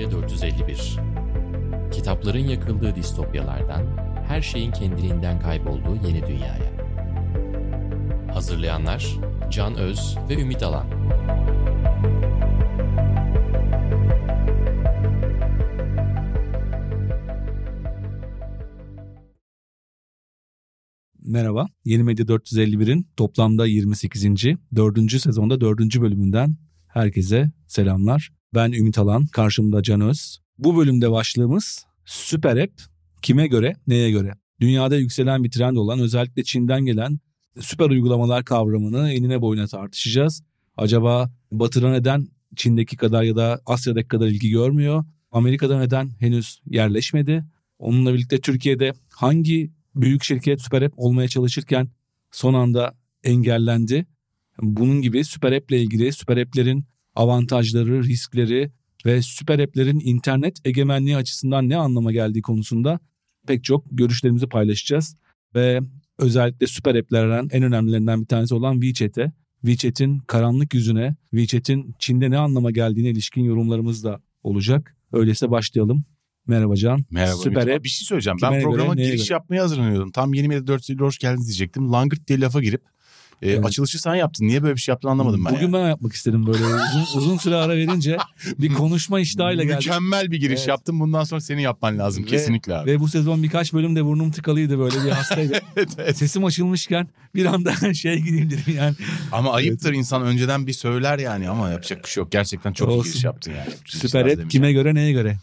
Medya 451 Kitapların yakıldığı distopyalardan, her şeyin kendiliğinden kaybolduğu yeni dünyaya. Hazırlayanlar Can Öz ve Ümit Alan. Merhaba, Yeni Medya 451'in toplamda 28. 4. sezonda 4. bölümünden herkese selamlar. Ben Ümit Alan, karşımda Can Öz. Bu bölümde başlığımız Süper App kime göre, neye göre? Dünyada yükselen bir trend olan özellikle Çin'den gelen süper uygulamalar kavramını enine boyuna tartışacağız. Acaba Batı'da neden Çin'deki kadar ya da Asya'daki kadar ilgi görmüyor? Amerika'da neden henüz yerleşmedi? Onunla birlikte Türkiye'de hangi büyük şirket süper app olmaya çalışırken son anda engellendi? Bunun gibi süper app ile ilgili süper app'lerin avantajları, riskleri ve süper app'lerin internet egemenliği açısından ne anlama geldiği konusunda pek çok görüşlerimizi paylaşacağız. Ve özellikle süper app'lerden en önemlilerinden bir tanesi olan WeChat'e, WeChat'in karanlık yüzüne, WeChat'in Çin'de ne anlama geldiğine ilişkin yorumlarımız da olacak. Öyleyse başlayalım. Merhaba Can. Merhaba. Süper Ümit. app. Bir şey söyleyeceğim. Kime Ben göre, programa neye giriş göre? yapmaya hazırlanıyordum. Tam yeni medya 4 hoş geldiniz diyecektim. Langırt diye lafa girip e, Evet. açılışı sen yaptın. Niye böyle bir şey yaptın anlamadım ben. Bugün yani. ben yapmak istedim böyle uzun, uzun süre ara verince bir konuşma iştahıyla geldim. Mükemmel bir giriş Evet. yaptın. Bundan sonra senin yapman lazım. Ve- Kesinlikle abi. Ve bu sezon birkaç bölümde burnum tıkalıydı böyle bir hastaydı. Evet, evet. Sesim açılmışken bir anda şey gideyim dedim yani. Ama ayıptır insan önceden bir söyler yani ama yapacak bir şey yok. Gerçekten çok iyi Olsun. giriş yaptın yani. Süper edemeyeceğim. kime göre neye göre?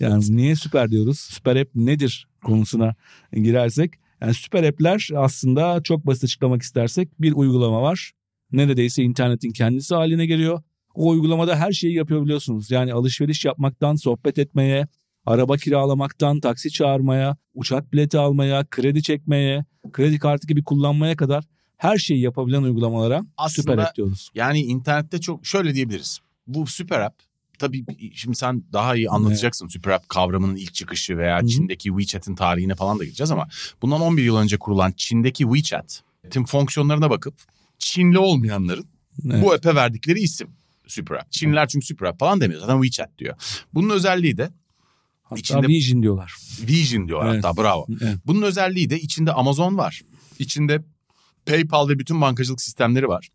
yani niye süper diyoruz? Süper app nedir konusuna girersek. Yani süper app'ler aslında çok basit açıklamak istersek bir uygulama var. Neredeyse internetin kendisi haline geliyor. O uygulamada her şeyi yapabiliyorsunuz. Yani alışveriş yapmaktan sohbet etmeye, araba kiralamaktan taksi çağırmaya, uçak bileti almaya, kredi çekmeye, kredi kartı gibi kullanmaya kadar her şeyi yapabilen uygulamalara süper Aslında app diyoruz. yani internette çok şöyle diyebiliriz. Bu süper app tabii şimdi sen daha iyi anlatacaksın süper app kavramının ilk çıkışı veya Hı hı. Çin'deki WeChat'in tarihine falan da gideceğiz ama bundan 11 yıl önce kurulan Çin'deki WeChat tüm fonksiyonlarına bakıp Çinli olmayanların Evet. bu app'e verdikleri isim süper app. Çinliler çünkü süper app falan demiyor zaten WeChat diyor. Bunun özelliği de Hatta içinde- Vision diyorlar. Vision diyorlar Evet. hatta bravo. Evet. Bunun özelliği de içinde Amazon var. İçinde PayPal ve bütün bankacılık sistemleri var.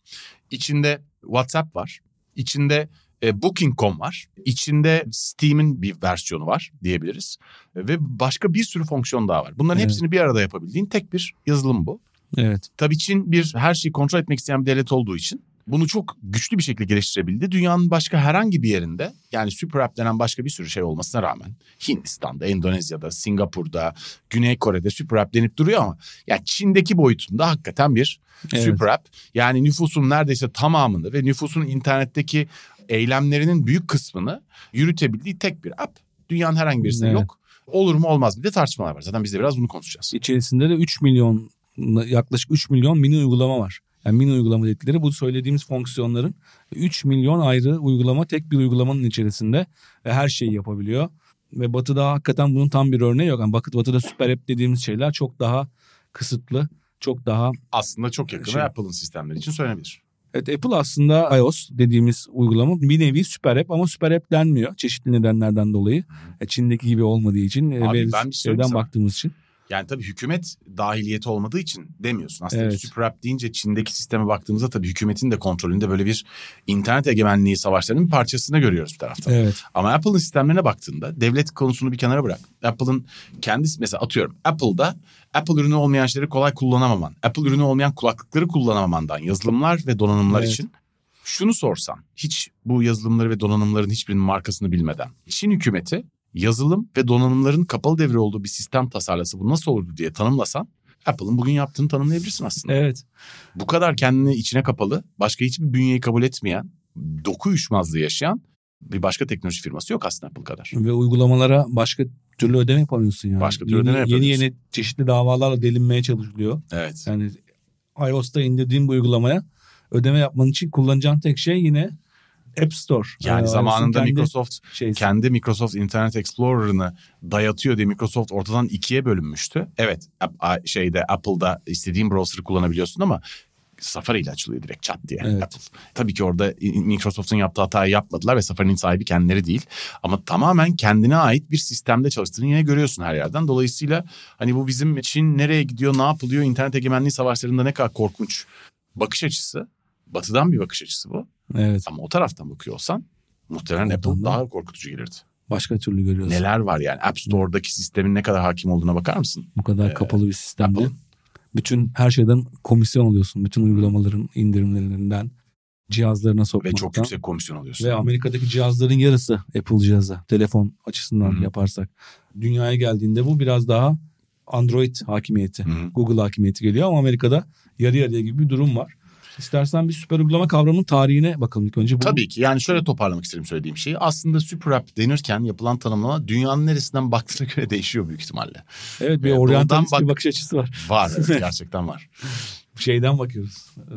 İçinde WhatsApp var. İçinde e, Booking.com var. İçinde Steam'in bir versiyonu var diyebiliriz. E, Ve başka bir sürü fonksiyon daha var. Bunların Evet. hepsini bir arada yapabildiğin tek bir yazılım bu. Evet. Tabii Çin bir her şeyi kontrol etmek isteyen bir devlet olduğu için bunu çok güçlü bir şekilde geliştirebildi. Dünyanın başka herhangi bir yerinde yani süper app denen başka bir sürü şey olmasına rağmen Hindistan'da, Endonezya'da, Singapur'da, Güney Kore'de süper app denip duruyor ama yani Çin'deki boyutunda hakikaten bir Evet. süper app. Yani nüfusun neredeyse tamamını ve nüfusun internetteki eylemlerinin büyük kısmını yürütebildiği tek bir app. Dünyanın herhangi birisinde Evet. yok. Olur mu olmaz mı diye tartışmalar var. Zaten biz de biraz bunu konuşacağız. İçerisinde de 3 milyon yaklaşık 3 milyon mini uygulama var. Yani mini uygulama dedikleri bu söylediğimiz fonksiyonların 3 milyon ayrı uygulama tek bir uygulamanın içerisinde ve her şeyi yapabiliyor. Ve Batı'da hakikaten bunun tam bir örneği yok. Yani Batı- Batı'da süper app dediğimiz şeyler çok daha kısıtlı, çok daha... Aslında çok yakın Şey- Apple'ın sistemleri için söylenebilir. Evet Apple aslında iOS dediğimiz uygulama bir nevi süper app ama süper app denmiyor. Çeşitli nedenlerden dolayı. E, Çin'deki gibi olmadığı için e, Abi ve ben bir şey şeyden baktığımız için. Yani tabii hükümet dahiliyeti olmadığı için demiyorsun. Aslında Evet. Super App deyince Çin'deki sisteme baktığımızda tabii hükümetin de kontrolünde böyle bir internet egemenliği savaşlarının bir parçasını görüyoruz bir taraftan. Evet. Ama Apple'ın sistemlerine baktığında devlet konusunu bir kenara bırak. Apple'ın kendisi mesela atıyorum Apple'da Apple ürünü olmayan şeyleri kolay kullanamaman, Apple ürünü olmayan kulaklıkları kullanamamandan yazılımlar ve donanımlar Evet. için şunu sorsan hiç bu yazılımları ve donanımların hiçbirinin markasını bilmeden Çin hükümeti yazılım ve donanımların kapalı devre olduğu bir sistem tasarlası bu nasıl olurdu diye tanımlasan Apple'ın bugün yaptığını tanımlayabilirsin aslında. Evet. Bu kadar kendini içine kapalı, başka hiçbir bünyeyi kabul etmeyen, doku uyuşmazlığı yaşayan bir başka teknoloji firması yok aslında Apple kadar. Ve uygulamalara başka türlü ödeme yapamıyorsun yani. Başka türlü yeni, ödeme Yeni yapamıyorsun. yeni çeşitli davalarla delinmeye çalışılıyor. Evet. Yani iOS'ta indirdiğin bu uygulamaya ödeme yapman için kullanacağın tek şey yine App Store. Yani Ee, zamanında kendi Microsoft şeysi. kendi Microsoft Internet Explorer'ını dayatıyor diye Microsoft ortadan ikiye bölünmüştü. Evet, şeyde Apple'da istediğin browser'ı kullanabiliyorsun ama Safari ile açılıyor direkt çat diye. Evet. Apple. Tabii ki orada Microsoft'un yaptığı hatayı yapmadılar ve Safari'nin sahibi kendileri değil. Ama tamamen kendine ait bir sistemde çalıştığını yine görüyorsun her yerden. Dolayısıyla hani bu bizim için nereye gidiyor, ne yapılıyor, internet egemenliği savaşlarında ne kadar korkunç bakış açısı. Batıdan bir bakış açısı bu. Evet. Ama o taraftan bakıyor olsan muhtemelen Oradan Apple da- daha korkutucu gelirdi. Başka türlü görüyorsun. Neler var yani App Store'daki sistemin ne kadar hakim olduğuna bakar mısın? Bu kadar Ee, kapalı bir sistemde. Bütün her şeyden komisyon alıyorsun. Bütün uygulamaların indirimlerinden cihazlarına Ve sokmaktan. çok yüksek komisyon alıyorsun. Ve Amerika'daki cihazların yarısı Apple cihazı. Telefon açısından Hı hı. yaparsak. Dünyaya geldiğinde bu biraz daha Android hakimiyeti. Hı hı. Google hakimiyeti geliyor ama Amerika'da yarı yarıya gibi bir durum var. İstersen bir süper uygulama kavramının tarihine bakalım ilk önce. Bu, Tabii ki yani şöyle toparlamak istedim söylediğim şeyi. Aslında Super App denirken yapılan tanımlama dünyanın neresinden baktığına göre değişiyor büyük ihtimalle. Evet bir oryantalist doğudan bir bak- bakış açısı var. Var evet, gerçekten var. Şeyden bakıyoruz. Ee,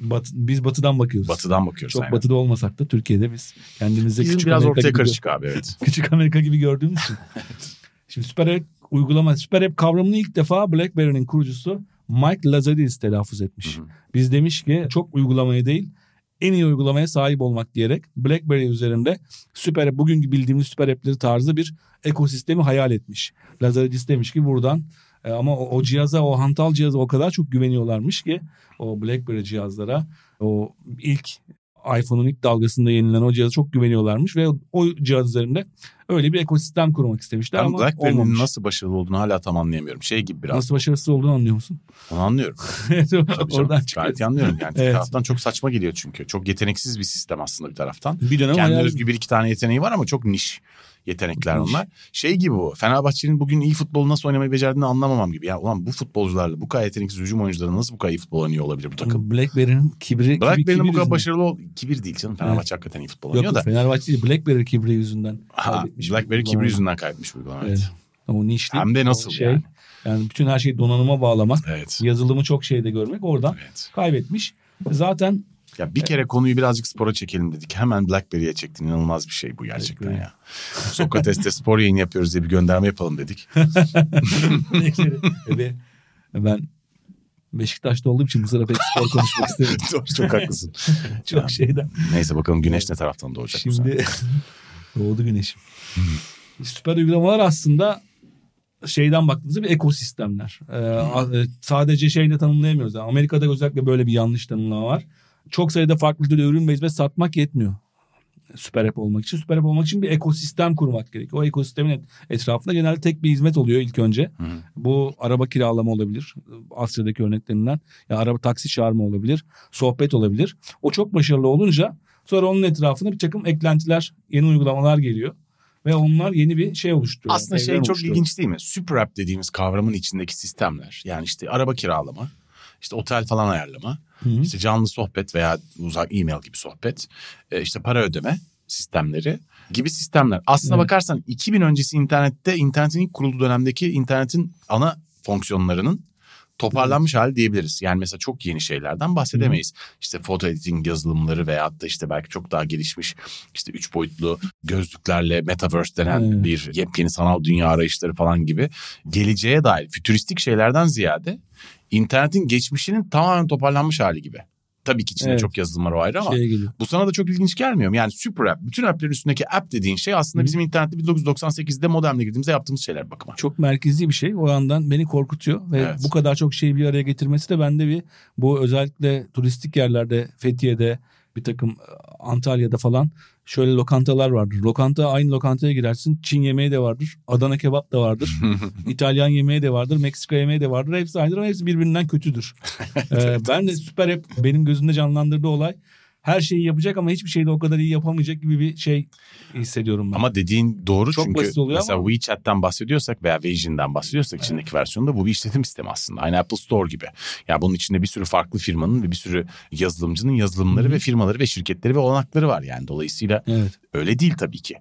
bat- biz batıdan bakıyoruz. Batıdan bakıyoruz. Çok aynen. batıda olmasak da Türkiye'de biz kendimizi Bizim küçük biraz Amerika ortaya gibi, karışık abi evet. küçük Amerika gibi gördüğümüz için. Şimdi Süper App uygulama, Süper App kavramını ilk defa BlackBerry'nin kurucusu Mike Lazaridis telaffuz etmiş. Hı hı. Biz demiş ki çok uygulamaya değil en iyi uygulamaya sahip olmak diyerek BlackBerry üzerinde süper app, bugünkü bildiğimiz süper app'leri tarzı bir ekosistemi hayal etmiş. Lazaridis demiş ki buradan e, ama o, o cihaza o hantal cihaza o kadar çok güveniyorlarmış ki o BlackBerry cihazlara o ilk iPhone'un ilk dalgasında yenilen o cihaza çok güveniyorlarmış ve o, cihaz üzerinde öyle bir ekosistem kurmak istemişler Ben ama BlackBerry'nin olmamış. nasıl başarılı olduğunu hala tam anlayamıyorum. Şey gibi biraz. Nasıl başarısız olduğunu anlıyor musun? Onu anlıyorum. Tabii Oradan çıkıyor. Gayet anlıyorum yani. Bir Evet. taraftan çok saçma geliyor çünkü. Çok yeteneksiz bir sistem aslında bir taraftan. Bir dönem Kendine hayal- özgü bir iki tane yeteneği var ama çok niş yetenekler onlar. Şey gibi bu. Fenerbahçe'nin bugün iyi futbol nasıl oynamayı becerdiğini anlamamam gibi. Ya ulan bu futbolcularla bu kadar yeteneksiz hücum oyuncuları nasıl bu kadar iyi futbol oynuyor olabilir bu takım? BlackBerry'nin kibri, Blackberry'nin bu kadar başarılı ol... Kibir değil canım. Fenerbahçe hakikaten iyi futbol Yok, oynuyor da. yok Fenerbahçe değil Blackberry kibri yüzünden. Ha, kaybetmiş Blackberry kibri yüzünden kaybetmiş bu uygulama. Evet. Evet. O nişlik. Hem de nasıl şey, yani? Yani bütün her şeyi donanıma bağlamak. Evet. Yazılımı çok şeyde görmek oradan Evet. kaybetmiş. Zaten Ya bir kere konuyu birazcık spora çekelim dedik. Hemen BlackBerry'e çektin. İnanılmaz bir şey bu gerçekten BlackBerry. ya. Sokrates'te spor yayını yapıyoruz diye bir gönderme yapalım dedik. ve ben Beşiktaş'ta olduğum için bu sıra pek spor konuşmak istemiyorum. Doğru, çok haklısın. Çok şeyden. Neyse bakalım güneş ne taraftan doğacak. Şimdi doğdu güneşim. Süper uygulamalar aslında şeyden baktığımızda bir ekosistemler. Ee, e, sadece şeyle tanımlayamıyoruz. Yani Amerika'da özellikle böyle bir yanlış tanımlama var. Çok sayıda farklı türde ürün ve hizmet satmak yetmiyor. Süper app olmak için. Süper app olmak için bir ekosistem kurmak gerekiyor. O ekosistemin et- etrafında genelde tek bir hizmet oluyor ilk önce. Hı. Bu araba kiralama olabilir. Asya'daki örneklerinden. Ya araba taksi çağırma olabilir. Sohbet olabilir. O çok başarılı olunca sonra onun etrafına bir takım eklentiler, yeni uygulamalar geliyor. Ve onlar yeni bir şey oluşturuyor. Aslında şey çok oluşturuyor. ilginç değil mi? Super app dediğimiz kavramın içindeki sistemler. Yani işte araba kiralama, işte otel falan ayarlama, Hı hı. işte canlı sohbet veya uzak e-mail gibi sohbet, e, işte para ödeme sistemleri gibi sistemler. Aslına Evet. bakarsan 2000 öncesi internette internetin ilk kurulduğu dönemdeki internetin ana fonksiyonlarının toparlanmış hali diyebiliriz. Yani mesela çok yeni şeylerden bahsedemeyiz. İşte foto editing yazılımları veyahut da işte belki çok daha gelişmiş işte üç boyutlu gözlüklerle metaverse denen Evet. bir yepyeni sanal dünya arayışları falan gibi geleceğe dair fütüristik şeylerden ziyade internetin geçmişinin tamamen toparlanmış hali gibi. Tabii ki içinde Evet. çok yazılımlar o ayrı ama bu sana da çok ilginç gelmiyor mu? Yani super app, bütün applerin üstündeki app dediğin şey aslında Hı. bizim internette 1998'de modemle girdiğimizde yaptığımız şeyler bakıma. Çok merkezi bir şey. O yandan beni korkutuyor ve Evet. bu kadar çok şeyi bir araya getirmesi de bende bir bu özellikle turistik yerlerde Fethiye'de bir takım e, Antalya'da falan şöyle lokantalar vardır. Lokanta aynı lokantaya girersin. Çin yemeği de vardır. Adana kebap da vardır. İtalyan yemeği de vardır. Meksika yemeği de vardır. Hepsi aynıdır ama hepsi birbirinden kötüdür. Ee, ben de süper hep benim gözümde canlandırdığı olay her şeyi yapacak ama hiçbir şeyi de o kadar iyi yapamayacak gibi bir şey hissediyorum ben. Ama dediğin doğru Çok çünkü basit oluyor mesela ama- WeChat'ten bahsediyorsak veya Vision'dan bahsediyorsak içindeki versiyonda bu bir işletim sistemi aslında. Aynı Apple Store gibi. Yani bunun içinde bir sürü farklı firmanın ve bir sürü yazılımcının yazılımları hı. ve firmaları ve şirketleri ve olanakları var. Yani dolayısıyla evet. öyle değil tabii ki.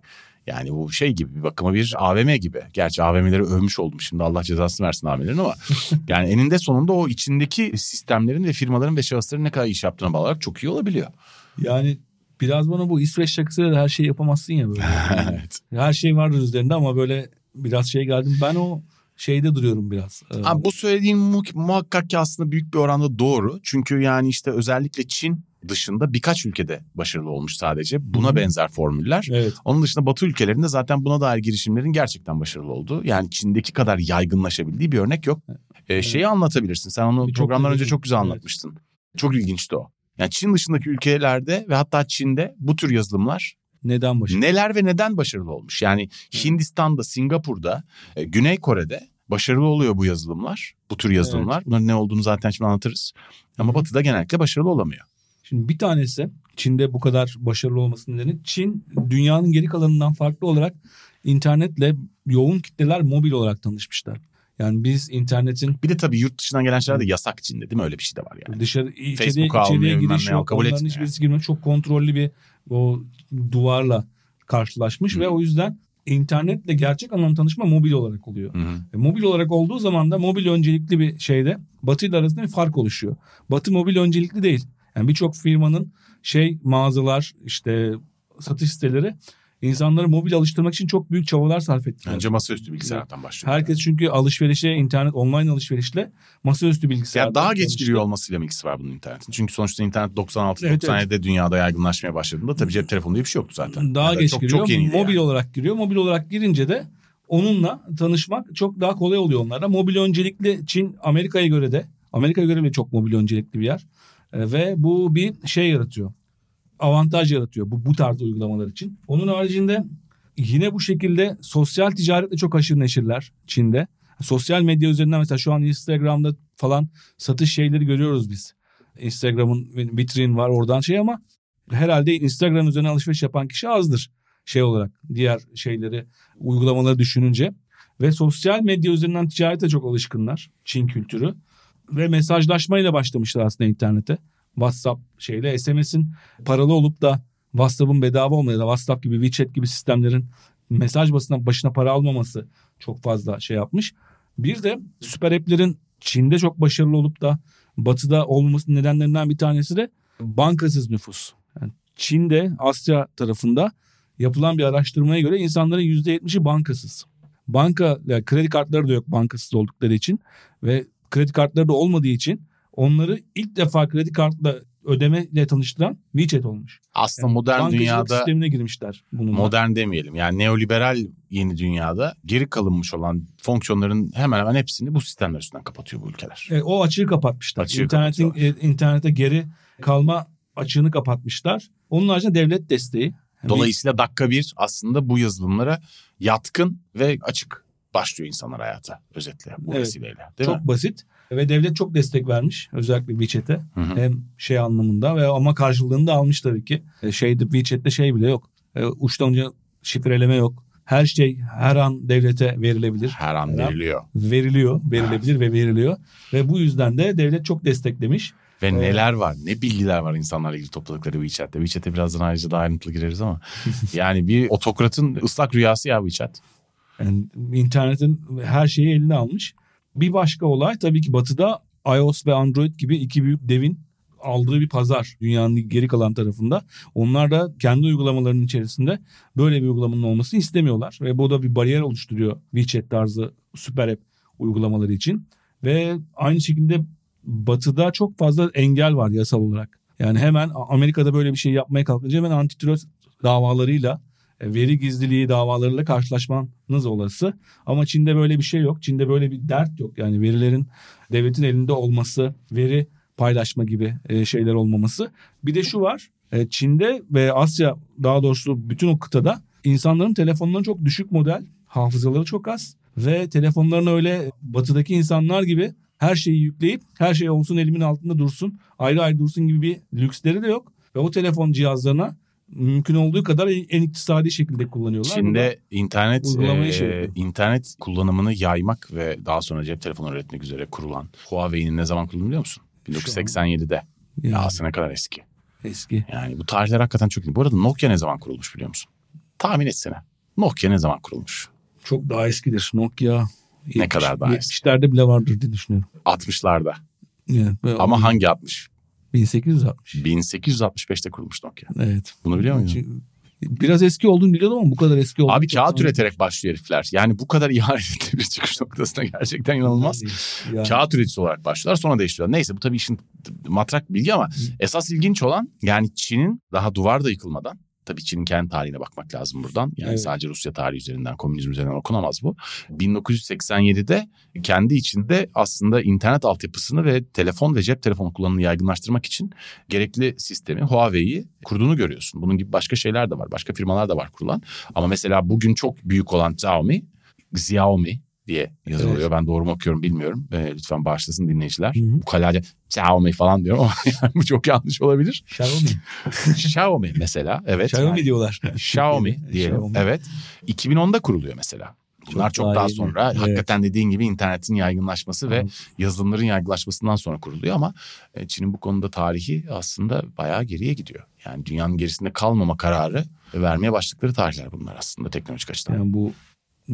Yani bu şey gibi bir bakıma bir AVM gibi. Gerçi AVM'leri övmüş oldum şimdi Allah cezasını versin AVM'lerin ama yani eninde sonunda o içindeki sistemlerin ve firmaların ve şahısların ne kadar iş yaptığına bağlı olarak çok iyi olabiliyor. Yani biraz bana bu İsveç şakasıyla da her şeyi yapamazsın ya böyle. evet. her şey vardır üzerinde ama böyle biraz şey geldim. Ben o şeyde duruyorum biraz. Ee, Abi bu söylediğin mu- muhakkak ki aslında büyük bir oranda doğru. Çünkü yani işte özellikle Çin dışında birkaç ülkede başarılı olmuş sadece. Buna Hı hı. benzer formüller. Evet. Onun dışında Batı ülkelerinde zaten buna dair girişimlerin gerçekten başarılı olduğu. Yani Çin'deki kadar yaygınlaşabildiği bir örnek yok. Ee, şeyi anlatabilirsin. Sen onu Bir programdan önce çok güzel evet. anlatmıştın. Çok ilginçti o. Yani Çin dışındaki ülkelerde ve hatta Çin'de bu tür yazılımlar Neden başarılı? neler ve neden başarılı olmuş? Yani Hindistan'da, Singapur'da, e, Güney Kore'de başarılı oluyor bu yazılımlar. Bu tür yazılımlar. Bunların ne olduğunu zaten şimdi anlatırız. Ama Batı'da genellikle başarılı olamıyor. Şimdi bir tanesi Çin'de bu kadar başarılı olmasının nedeni Çin dünyanın geri kalanından farklı olarak internetle yoğun kitleler mobil olarak tanışmışlar. Yani biz internetin Bir de tabii yurt dışından gelen şeyler de yasak Çin'de değil mi? Öyle bir şey de var yani. dışarı içeriye, Facebook'a almıyor, içeriye giriş yok. kabul Onların hiçbirisi girmiyor. Çok kontrollü bir o duvarla karşılaşmış Hı. ve o yüzden internetle gerçek anlamda tanışma mobil olarak oluyor. Hı hı. E, mobil olarak olduğu zaman da mobil öncelikli bir şeyde Batı ile arasında bir fark oluşuyor. Batı mobil öncelikli değil. Yani birçok firmanın şey mağazalar işte satış siteleri insanları mobil alıştırmak için çok büyük çabalar sarf ettiler. Önce masaüstü bilgisayardan başlıyor. Herkes çünkü alışverişe internet online alışverişle masaüstü bilgisayar. Ya daha geç giriyor olmasıyla mı ilgisi var bunun internetin? Çünkü sonuçta internet 96 Evet, 97'de dünyada yaygınlaşmaya başladığında tabii cep telefonu diye bir şey yoktu zaten. Daha Yani geç çok, giriyor. Çok yeniydi mobil yani. olarak giriyor. Mobil olarak girince de onunla tanışmak çok daha kolay oluyor onlara. Mobil öncelikli Çin Amerika'ya göre de Amerika'ya göre bile çok mobil öncelikli bir yer. E, ve bu bir şey yaratıyor. Avantaj yaratıyor bu, bu tarz uygulamalar için. Onun haricinde yine bu şekilde sosyal ticaretle çok aşırı neşirler Çin'de. Sosyal medya üzerinden mesela şu an Instagram'da falan satış şeyleri görüyoruz biz. Instagram'ın vitrin var oradan şey ama herhalde Instagram üzerine alışveriş yapan kişi azdır şey olarak diğer şeyleri uygulamaları düşününce ve sosyal medya üzerinden ticarete çok alışkınlar Çin kültürü ve mesajlaşmayla başlamışlar aslında internete. WhatsApp şeyle SMS'in paralı olup da WhatsApp'ın bedava olmadığı da WhatsApp gibi WeChat gibi sistemlerin mesaj basına başına para almaması çok fazla şey yapmış. Bir de süper app'lerin Çin'de çok başarılı olup da batıda olmamasının nedenlerinden bir tanesi de bankasız nüfus. Yani Çin'de Asya tarafında yapılan bir araştırmaya göre insanların %70'i bankasız. Banka yani kredi kartları da yok bankasız oldukları için ve kredi kartları da olmadığı için onları ilk defa kredi kartla ödemeyle tanıştıran WeChat olmuş. Aslında Yani modern bankacılık dünyada sistemine girmişler bununla. modern demeyelim yani neoliberal yeni dünyada geri kalınmış olan fonksiyonların hemen hemen hepsini bu sistemler üstünden kapatıyor bu ülkeler. E, o açığı kapatmışlar. Açığı İnternetin e, internete geri kalma açığını kapatmışlar. Onun haricinde devlet desteği. Dolayısıyla dakika bir aslında bu yazılımlara yatkın ve açık başlıyor insanlar hayata özetle bu Evet. vesileyle. Değil çok mi? basit ve devlet çok destek vermiş özellikle WeChat'e Hı hı. hem şey anlamında ve ama karşılığını da almış tabii ki. E, şeyde WeChat'te şey bile yok. E, uçtan uca şifreleme yok. Her şey her an devlete verilebilir. Her an Her an veriliyor. Veriliyor, verilebilir ve veriliyor. Ve bu yüzden de devlet çok desteklemiş. Ve Evet. neler var, ne bilgiler var insanlarla ilgili topladıkları WeChat'te. WeChat'e birazdan ayrıca daha ayrıntılı gireriz ama. yani bir otokratın ıslak rüyası ya WeChat. Yani internetin her şeyi eline almış. Bir başka olay tabii ki batıda iOS ve Android gibi iki büyük devin aldığı bir pazar dünyanın geri kalan tarafında. Onlar da kendi uygulamalarının içerisinde böyle bir uygulamanın olmasını istemiyorlar. Ve bu da bir bariyer oluşturuyor WeChat tarzı süper app uygulamaları için. Ve aynı şekilde batıda çok fazla engel var yasal olarak. Yani hemen Amerika'da böyle bir şey yapmaya kalkınca hemen antitrust davalarıyla veri gizliliği davalarıyla karşılaşmanız olası. Ama Çin'de böyle bir şey yok. Çin'de böyle bir dert yok. Yani verilerin devletin elinde olması, veri paylaşma gibi e, şeyler olmaması. Bir de şu var. e, Çin'de ve Asya daha doğrusu bütün o kıtada insanların telefonlarının çok düşük model, hafızaları çok az ve telefonlarını öyle batıdaki insanlar gibi her şeyi yükleyip her şey olsun elimin altında dursun, ayrı ayrı dursun gibi bir lüksleri de yok. Ve o telefon cihazlarına mümkün olduğu kadar en en iktisadi şekilde kullanıyorlar. Çin'de internet e, şey internet kullanımını yaymak ve daha sonra cep telefonu üretmek üzere kurulan Huawei'nin ne zaman kurulduğunu biliyor musun? 1987'de. Ya, Ya ne kadar eski. eski. Yani bu tarihler hakikaten çok iyi. Bu arada Nokia ne zaman kurulmuş biliyor musun? Tahmin etsene. Nokia ne zaman kurulmuş? Çok daha eskidir. Nokia Ne kadar daha eski? 70'lerde bile vardır diye düşünüyorum. 60'larda. Yani, ve Ama hangi 60? 1860. 1865'te kurulmuş Nokia. Evet. Bunu biliyor muydun? Çünkü Biraz eski olduğunu biliyordum ama bu kadar eski olduğunu Abi kağıt üreterek başlıyor herifler. Yani bu kadar ihanet bir çıkış noktasına gerçekten inanılmaz. Yani. Kağıt üreticisi olarak başlıyorlar sonra değiştiriyorlar. Neyse bu tabii işin matrak bilgi ama esas ilginç olan yani Çin'in daha duvar da yıkılmadan Tabii Çin'in kendi tarihine bakmak lazım buradan. Yani Evet. sadece Rusya tarihi üzerinden, komünizm üzerinden okunamaz bu. 1987'de kendi içinde aslında internet altyapısını ve telefon ve cep telefonu kullanımını yaygınlaştırmak için gerekli sistemi Huawei'yi kurduğunu görüyorsun. Bunun gibi başka şeyler de var. Başka firmalar da var kurulan. Ama mesela bugün çok büyük olan Xiaomi, Xiaomi diye yazılıyor. Evet. Ben doğru mu okuyorum bilmiyorum. Ee, lütfen bağışlasın dinleyiciler. Hı hı. Bu kalaca Xiaomi falan diyorum ama yani bu çok yanlış olabilir. Xiaomi. Xiaomi mesela. Evet. Xiaomi yani diyorlar. Xiaomi diyelim. Xiaomi. Evet. 2010'da kuruluyor mesela. Bunlar çok, daha daha yeni. sonra Evet. hakikaten dediğin gibi internetin yaygınlaşması ve Evet. yazılımların yaygınlaşmasından sonra kuruluyor ama e, Çin'in bu konuda tarihi aslında bayağı geriye gidiyor. Yani dünyanın gerisinde kalmama kararı vermeye başladıkları tarihler bunlar aslında teknolojik açıdan. Yani bu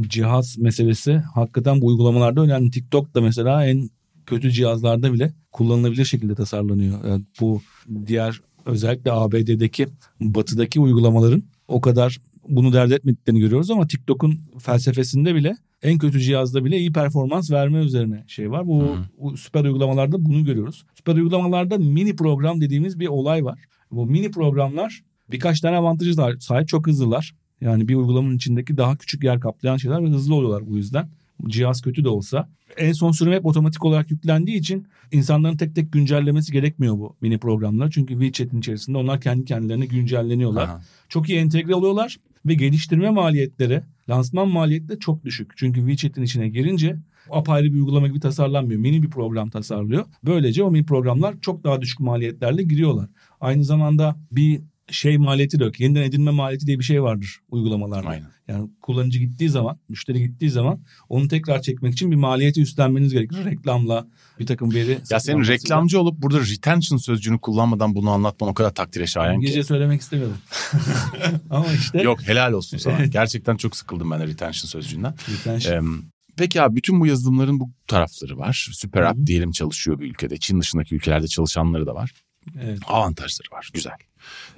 cihaz meselesi hakikaten bu uygulamalarda önemli. TikTok da mesela en kötü cihazlarda bile kullanılabilir şekilde tasarlanıyor. Yani bu diğer özellikle ABD'deki batıdaki uygulamaların o kadar bunu dert etmediklerini görüyoruz ama TikTok'un felsefesinde bile en kötü cihazda bile iyi performans verme üzerine şey var. Bu, Hı bu süper uygulamalarda bunu görüyoruz. Süper uygulamalarda mini program dediğimiz bir olay var. Bu mini programlar birkaç tane avantajı sahip çok hızlılar. Yani bir uygulamanın içindeki daha küçük yer kaplayan şeyler ve hızlı oluyorlar bu yüzden. Cihaz kötü de olsa. En son sürüm hep otomatik olarak yüklendiği için insanların tek tek güncellemesi gerekmiyor bu mini programlar. Çünkü WeChat'in içerisinde onlar kendi kendilerine güncelleniyorlar. Aha. Çok iyi entegre oluyorlar ve geliştirme maliyetleri, lansman maliyetleri çok düşük. Çünkü WeChat'in içine girince apayrı bir uygulama gibi tasarlanmıyor. Mini bir program tasarlıyor. Böylece o mini programlar çok daha düşük maliyetlerle giriyorlar. Aynı zamanda bir şey maliyeti de yok. Yeniden edinme maliyeti diye bir şey vardır uygulamalarda. Aynen. Yani kullanıcı gittiği zaman, müşteri gittiği zaman onu tekrar çekmek için bir maliyeti üstlenmeniz gerekir. Reklamla bir takım veri. Ya senin reklamcı olup burada retention sözcüğünü kullanmadan bunu anlatman o kadar takdire şayan ki. Gece söylemek istemedim. Ama işte. Yok helal olsun sana. Gerçekten çok sıkıldım ben de retention sözcüğünden. Retention. Em, Peki abi bütün bu yazılımların bu tarafları var. Süper app diyelim çalışıyor bir ülkede. Çin dışındaki ülkelerde çalışanları da var. Evet. Avantajları var. Güzel.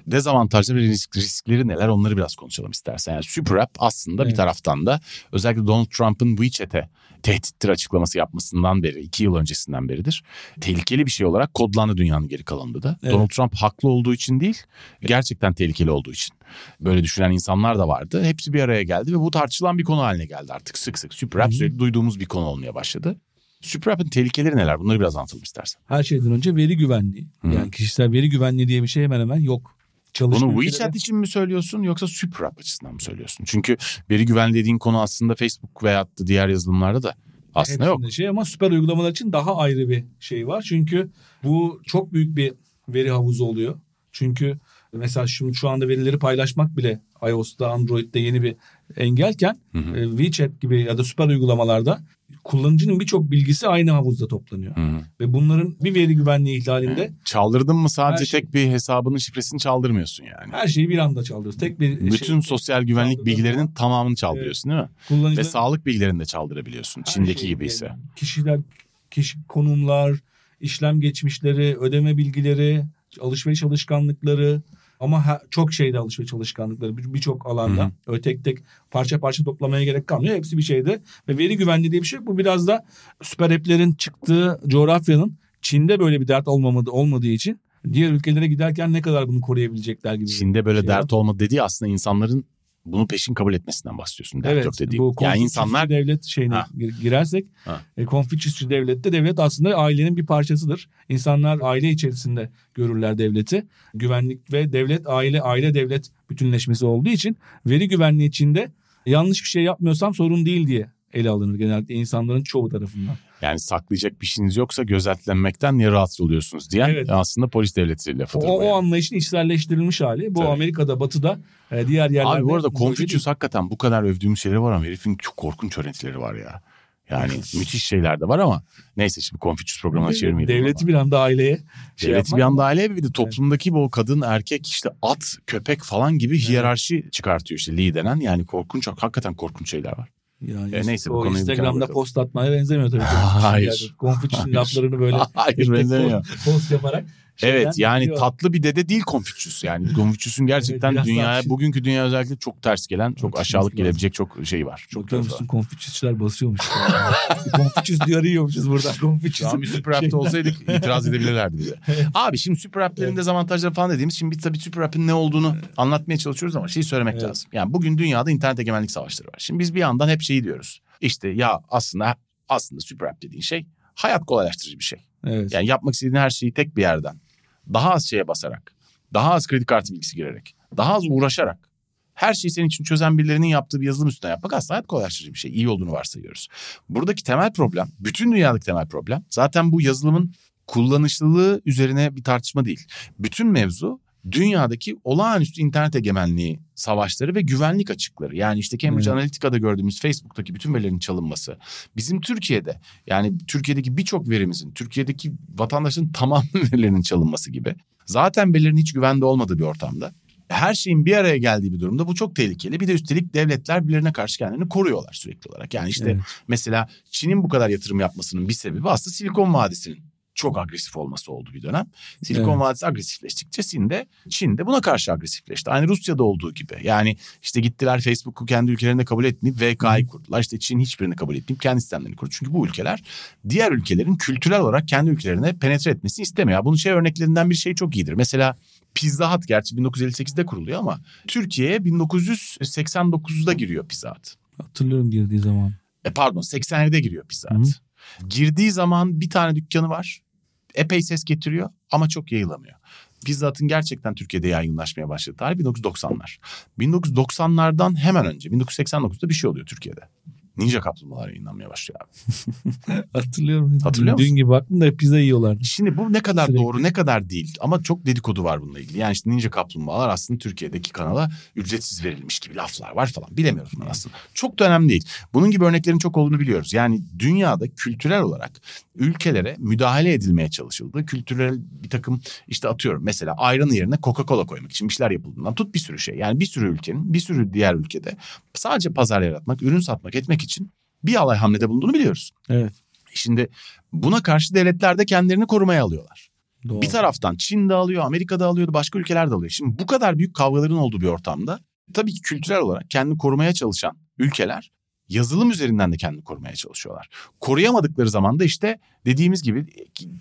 Dezavantajları ve risk, riskleri neler onları biraz konuşalım istersen. Yani Super App aslında bir Evet. taraftan da özellikle Donald Trump'ın WeChat'e tehdittir açıklaması yapmasından beri, iki yıl öncesinden beridir. Tehlikeli bir şey olarak kodlandı dünyanın geri kalanında da. Evet. Donald Trump haklı olduğu için değil, gerçekten tehlikeli olduğu için. Böyle düşünen insanlar da vardı. Hepsi bir araya geldi ve bu tartışılan bir konu haline geldi artık sık sık. Super App sürekli duyduğumuz bir konu olmaya başladı. App'in tehlikeleri neler? Bunları biraz anlatalım istersen. Her şeyden önce veri güvenliği. Hı. Yani kişisel veri güvenliği diye bir şey hemen hemen yok. Çalışma Bunu WeChat için mi söylüyorsun yoksa Super App açısından mı söylüyorsun? Çünkü veri güvenliği dediğin konu aslında Facebook veya da diğer yazılımlarda da aslında yok. Hepsinde şey ama süper uygulamalar için daha ayrı bir şey var. Çünkü bu çok büyük bir veri havuzu oluyor. Çünkü mesela şu, şu anda verileri paylaşmak bile iOS'ta, Android'de yeni bir engelken Hı hı. e, WeChat gibi ya da süper uygulamalarda kullanıcının birçok bilgisi aynı havuzda toplanıyor. Hı hı. Ve bunların bir veri güvenliği ihlalinde Çaldırdın mı sadece şey. tek bir hesabının şifresini çaldırmıyorsun yani. her şeyi bir anda çaldırıyoruz. Tek bir Bütün şey, sosyal güvenlik bilgilerinin zaman tamamını çaldırıyorsun değil mi? Ve kullanıcıların- sağlık bilgilerini de çaldırabiliyorsun. Her Çin'deki şey, gibi ise. yani Kişiler, kişi konumlar, işlem geçmişleri, ödeme bilgileri, alışveriş alışkanlıkları ama ha- çok şeyde alışveriş alışkanlıkları bir- birçok alanda. Hı hı. Öyle tek tek parça parça toplamaya gerek kalmıyor. Hepsi bir şeyde ve veri güvenliği diye bir şey yok. Bu biraz da süper app'lerin çıktığı coğrafyanın Çin'de böyle bir dert olmamadı, olmadığı için diğer ülkelere giderken ne kadar bunu koruyabilecekler gibi. Çin'de böyle şey dert olmadı dediği aslında insanların bunu peşin kabul etmesinden bahsediyorsun. Evet yok dediğim. bu yani insanlar devlet şeyine Ha. gir- girersek Ha. e, Konfüçyüsçü devlette devlet aslında ailenin bir parçasıdır. İnsanlar aile içerisinde görürler devleti. Güvenlik ve devlet aile aile devlet bütünleşmesi olduğu için veri güvenliği içinde yanlış bir şey yapmıyorsam sorun değil diye ele alınır genellikle insanların çoğu tarafından. Yani saklayacak bir şeyiniz yoksa gözetlenmekten niye rahatsız oluyorsunuz diyen Evet. aslında polis devleti O, lafıdır. o, bu yani. anlayışın içselleştirilmiş hali. Bu Tabii. Amerika'da, Batı'da, e, diğer yerlerde. Abi bu arada Confucius hakikaten bu kadar övdüğümüz şeyleri var ama herifin çok korkunç öğretileri var ya. Yani müthiş şeyler de var ama neyse şimdi Confucius programına çevirmeyelim. Devleti ama. bir anda aileye şey Devleti yapmak- bir anda aileye bir de toplumdaki bu kadın erkek işte at köpek falan gibi hiyerarşi çıkartıyor işte Lee denen yani korkunç hakikaten korkunç şeyler var. Yani E, neyse, bu o Instagram'da post atmaya benzemiyor tabii. Hayır. Confucius'un laflarını böyle Hayır benzemiyor. post, post Evet yani biliyor. tatlı bir dede değil Confucius. Yani Confucius'un gerçekten biraz dünyaya tartışın. bugünkü dünya özellikle çok ters gelen, çok aşağılık gelebilecek çok şey var. Çok Bakıyor musun. Konfüçyüsçüler basıyormuş. Konfüçyüs diyarı yiyormuşuz burada. Konfüçyüs. Bir süper app'te olsaydık itiraz edebilirlerdi bize. Abi şimdi süper app'lerin dezavantajları falan dediğimiz şimdi biz tabii süper app'in ne olduğunu anlatmaya çalışıyoruz ama şeyi söylemek Evet. lazım. Yani bugün dünyada internet egemenlik savaşları var. Şimdi biz bir yandan hep şeyi diyoruz. İşte ya aslında aslında süper app dediğin şey hayat kolaylaştırıcı bir şey. Evet. Yani yapmak istediğin her şeyi tek bir yerden daha az şeye basarak, daha az kredi kartı bilgisi girerek, daha az uğraşarak her şeyi senin için çözen birilerinin yaptığı bir yazılım üstüne yapmak aslında hayat kolaylaştırıcı bir şey. İyi olduğunu varsayıyoruz. Buradaki temel problem, bütün dünyadaki temel problem zaten bu yazılımın kullanışlılığı üzerine bir tartışma değil. Bütün mevzu dünyadaki olağanüstü internet egemenliği savaşları ve güvenlik açıkları. Yani işte Cambridge Evet. Analytica'da gördüğümüz Facebook'taki bütün verilerin çalınması. Bizim Türkiye'de yani Türkiye'deki birçok verimizin, Türkiye'deki vatandaşın tamam verilerinin çalınması gibi. Zaten verilerin hiç güvende olmadığı bir ortamda. Her şeyin bir araya geldiği bir durumda bu çok tehlikeli. Bir de üstelik devletler birbirlerine karşı kendilerini koruyorlar sürekli olarak. Yani işte Evet. mesela Çin'in bu kadar yatırım yapmasının bir sebebi aslında Silikon Vadisi'nin çok agresif olması oldu bir dönem. Silikon Evet. Vadisi agresifleştikçe Çin de, Çin de buna karşı agresifleşti. Aynı Rusya'da olduğu gibi. Yani işte gittiler Facebook'u kendi ülkelerinde kabul etmeyip VK'yı kurdular. İşte Çin hiçbirini kabul etmeyip kendi sistemlerini kurdu. Çünkü bu ülkeler diğer ülkelerin kültürel olarak kendi ülkelerine penetre etmesini istemiyor. Bunun şey örneklerinden bir şey çok iyidir. Mesela Pizza Hut gerçi 1958'de kuruluyor ama Türkiye'ye 1989'da giriyor Pizza Hut. Hatırlıyorum girdiği zaman. E pardon 87'de giriyor Pizza Hut. Girdiği zaman bir tane dükkanı var. Epey ses getiriyor ama çok yayılamıyor. Pizza Hut'ın gerçekten Türkiye'de yaygınlaşmaya başladığı tarih 1990'lar. 1990'lardan hemen önce 1989'da bir şey oluyor Türkiye'de. Ninja kaplumbağalar yayınlanmaya başlıyor abi. Hatırlıyorum. Hatırlıyor Dün musun? gibi baktım da pizza yiyorlardı. Şimdi bu ne kadar Sürekli. doğru ne kadar değil ama çok dedikodu var bununla ilgili. Yani işte Ninja Kaplumbağalar aslında Türkiye'deki kanala ücretsiz verilmiş gibi laflar var falan. Bilemiyoruz bunları aslında. Çok da önemli değil. Bunun gibi örneklerin çok olduğunu biliyoruz. Yani dünyada kültürel olarak ülkelere müdahale edilmeye çalışıldı. Kültürel bir takım işte atıyorum mesela ayranın yerine Coca-Cola koymak için bir şeyler yapıldığından tut bir sürü şey. Yani bir sürü ülkenin bir sürü diğer ülkede sadece pazar yaratmak, ürün satmak etmek için bir alay hamlede bulunduğunu biliyoruz. Evet. Şimdi buna karşı devletler de kendilerini korumaya alıyorlar. Doğru. Bir taraftan Çin de alıyor, Amerika da alıyordu, başka ülkeler de alıyor. Şimdi bu kadar büyük kavgaların olduğu bir ortamda tabii ki kültürel olarak kendini korumaya çalışan ülkeler yazılım üzerinden de kendini korumaya çalışıyorlar. Koruyamadıkları zaman da işte dediğimiz gibi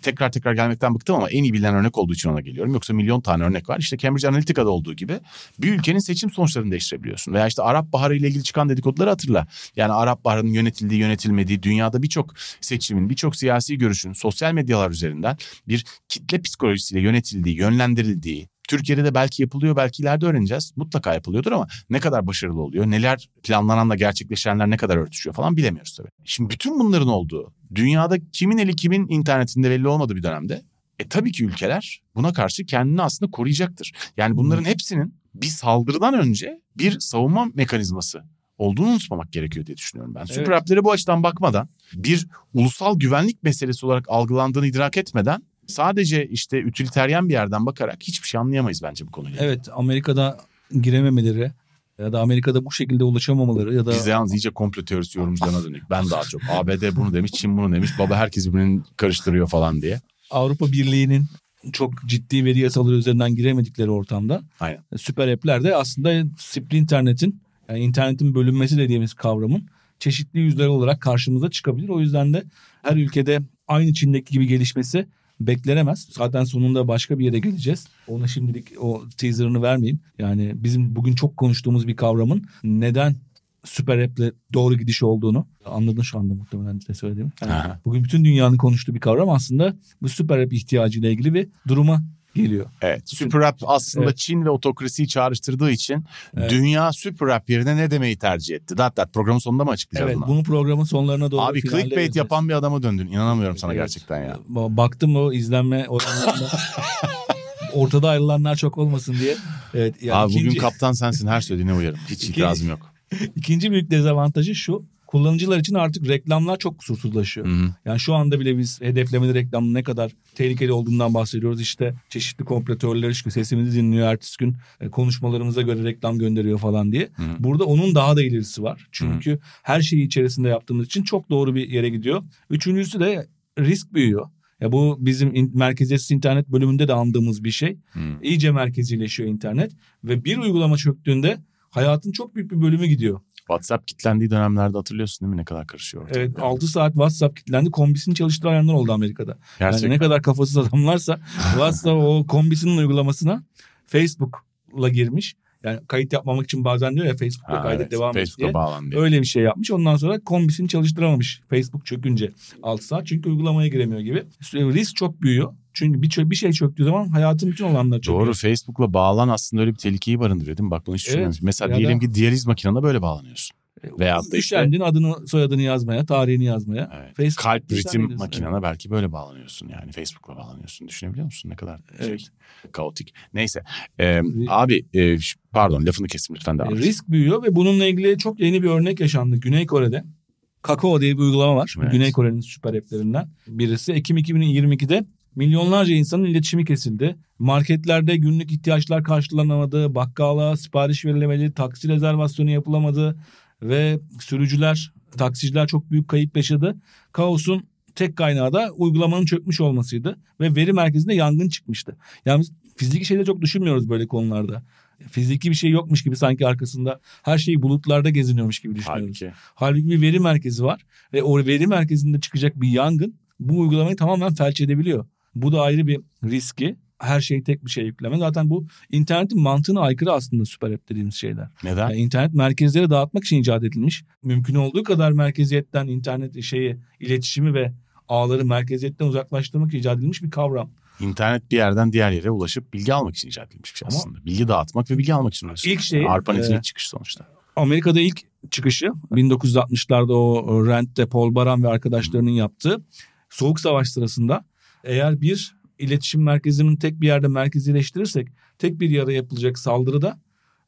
tekrar tekrar gelmekten bıktım ama en iyi bilinen örnek olduğu için ona geliyorum. Yoksa milyon tane örnek var. İşte Cambridge Analytica'da olduğu gibi bir ülkenin seçim sonuçlarını değiştirebiliyorsun. Veya işte Arap Baharı ile ilgili çıkan dedikoduları hatırla. Yani Arap Baharı'nın yönetildiği yönetilmediği dünyada birçok seçimin, birçok siyasi görüşün sosyal medyalar üzerinden bir kitle psikolojisiyle yönetildiği, yönlendirildiği, Türkiye'de de belki yapılıyor, belki ileride öğreneceğiz. Mutlaka yapılıyordur ama ne kadar başarılı oluyor, neler planlananla gerçekleşenler ne kadar örtüşüyor falan bilemiyoruz tabii. Şimdi bütün bunların olduğu, dünyada kimin eli kimin internetinde belli olmadığı bir dönemde e tabii ki ülkeler buna karşı kendini aslında koruyacaktır. Yani bunların hepsinin bir saldırıdan önce bir savunma mekanizması olduğunu unutmamak gerekiyor diye düşünüyorum ben. Süper Evet. app'lere bu açıdan bakmadan bir ulusal güvenlik meselesi olarak algılandığını idrak etmeden sadece işte utiliteryen bir yerden bakarak hiçbir şey anlayamayız bence bu konuyla. Evet Amerika'da girememeleri ya da Amerika'da bu şekilde ulaşamamaları ya da Biz de yalnız iyice komplo teorisi yorumcularına dönük. Ben daha çok. ABD bunu demiş, Çin bunu demiş. Baba herkes birbirini karıştırıyor falan diye. Avrupa Birliği'nin çok ciddi veri yasaları üzerinden giremedikleri ortamda Aynen. süper app'ler de aslında split internetin yani internetin bölünmesi dediğimiz kavramın çeşitli yüzleri olarak karşımıza çıkabilir. O yüzden de her ülkede aynı Çin'deki gibi gelişmesi beklenemez. Zaten sonunda başka bir yere geleceğiz. Ona şimdilik o teaserını vermeyeyim. Yani bizim bugün çok konuştuğumuz bir kavramın neden süper app'le doğru gidiş olduğunu anladın şu anda muhtemelen de söylediğimi. Yani Aha. bugün bütün dünyanın konuştuğu bir kavram aslında bu süper app ihtiyacıyla ilgili bir duruma geliyor. Evet. Süper app aslında Evet. Çin ve otokrasiyi çağrıştırdığı için Evet. dünya süper app yerine ne demeyi tercih etti? Dat dat programın sonunda mı açıklayacağız Evet bunu? bunu programın sonlarına doğru Abi clickbait vereceğiz. yapan bir adama döndün. İnanamıyorum sana Evet. gerçekten ya. Ba- Baktım o izlenme oranlarına ortada ayrılanlar çok olmasın diye. Evet, yani Abi ikinci, bugün kaptan sensin her söylediğine uyarım. Hiç itirazım yok. ikinci büyük dezavantajı şu. Kullanıcılar için artık reklamlar çok kusursuzlaşıyor. Hı hı. Yani şu anda bile biz hedeflemeli reklamın ne kadar tehlikeli olduğundan bahsediyoruz. İşte çeşitli kompletörler çıkıyor. Sesimizi dinliyor ertesi gün e, konuşmalarımıza göre reklam gönderiyor falan diye. Hı hı. Burada onun daha da ilerisi var. Çünkü her şeyi içerisinde yaptığımız için çok doğru bir yere gidiyor. Üçüncüsü de risk büyüyor. Ya bu bizim in- merkeziyetsiz internet bölümünde de andığımız bir şey. Hmm. İyice merkezileşiyor internet ve bir uygulama çöktüğünde hayatın çok büyük bir bölümü gidiyor. WhatsApp kilitlendiği dönemlerde hatırlıyorsun değil mi ne kadar karışıyor ortalık? Evet 6 saat WhatsApp kilitlendi. Kombisini çalıştıranlar oldu Amerika'da. Gerçekten. Yani ne kadar kafasız adamlarsa WhatsApp o kombisinin uygulamasına Facebook'la girmiş. Yani kayıt yapmamak için bazen diyor ya Facebook'la Ha, kaydet evet. devam et diye. bağlan diye. Öyle bir şey yapmış. Ondan sonra kombisini çalıştıramamış. Facebook çökünce 6 saat. Çünkü uygulamaya giremiyor gibi. Risk çok büyüyor. Çünkü bir, bir şey çöktüğü zaman hayatın bütün olanları çöküyor. Doğru Facebook'la bağlan aslında öyle bir tehlikeyi barındırıyor değil mi? Bak bunu hiç Evet. düşünmemiştim. Mesela Ya da- diyelim ki diyaliz makinana böyle bağlanıyorsun. Veyahut da işte Üşendin adını soyadını yazmaya, tarihini yazmaya. evet, Facebook kalp ritim makinana belki böyle bağlanıyorsun yani Facebook'la bağlanıyorsun. Düşünebiliyor musun ne kadar şey, Evet. kaotik. Neyse Ee, abi e, pardon lafını kestim lütfen devam E, risk büyüyor ve bununla ilgili çok yeni bir örnek yaşandı Güney Kore'de. Kakao diye bir uygulama var. Evet. Güney Kore'nin süper app'lerinden birisi. Ekim 2022'de milyonlarca insanın iletişimi kesildi. Marketlerde günlük ihtiyaçlar karşılanamadı. Bakkala sipariş verilemedi. Taksi rezervasyonu yapılamadı. Ve sürücüler, taksiciler çok büyük kayıp yaşadı. Kaosun tek kaynağı da uygulamanın çökmüş olmasıydı. Ve veri merkezinde yangın çıkmıştı. Yani biz fiziki şeyleri çok düşünmüyoruz böyle konularda. Fiziki bir şey yokmuş gibi sanki arkasında her şey bulutlarda geziniyormuş gibi düşünüyoruz. Halbuki Halbuki bir veri merkezi var ve o veri merkezinde çıkacak bir yangın bu uygulamayı tamamen felç edebiliyor. Bu da ayrı bir riski. Her şeyi tek bir şey yükleme. Zaten bu internetin mantığına aykırı aslında süper app dediğimiz şeyler. neden? Yani internet merkezleri dağıtmak için icat edilmiş. Mümkün olduğu kadar merkeziyetten internet şeyi, iletişimi ve ağları merkeziyetten uzaklaştırmak için icat edilmiş bir kavram. İnternet bir yerden diğer yere ulaşıp bilgi almak için icat edilmiş bir şey Ama- aslında. Bilgi dağıtmak ve bilgi almak için uğraşıyor. İlk şey, ARPANET'in e, ilk çıkışı sonuçta. Amerika'da ilk çıkışı 1960'larda o Rent'te Paul Baran ve arkadaşlarının yaptığı Soğuk Savaş sırasında eğer bir iletişim merkezinin tek bir yerde merkezileştirirsek tek bir yere yapılacak saldırıda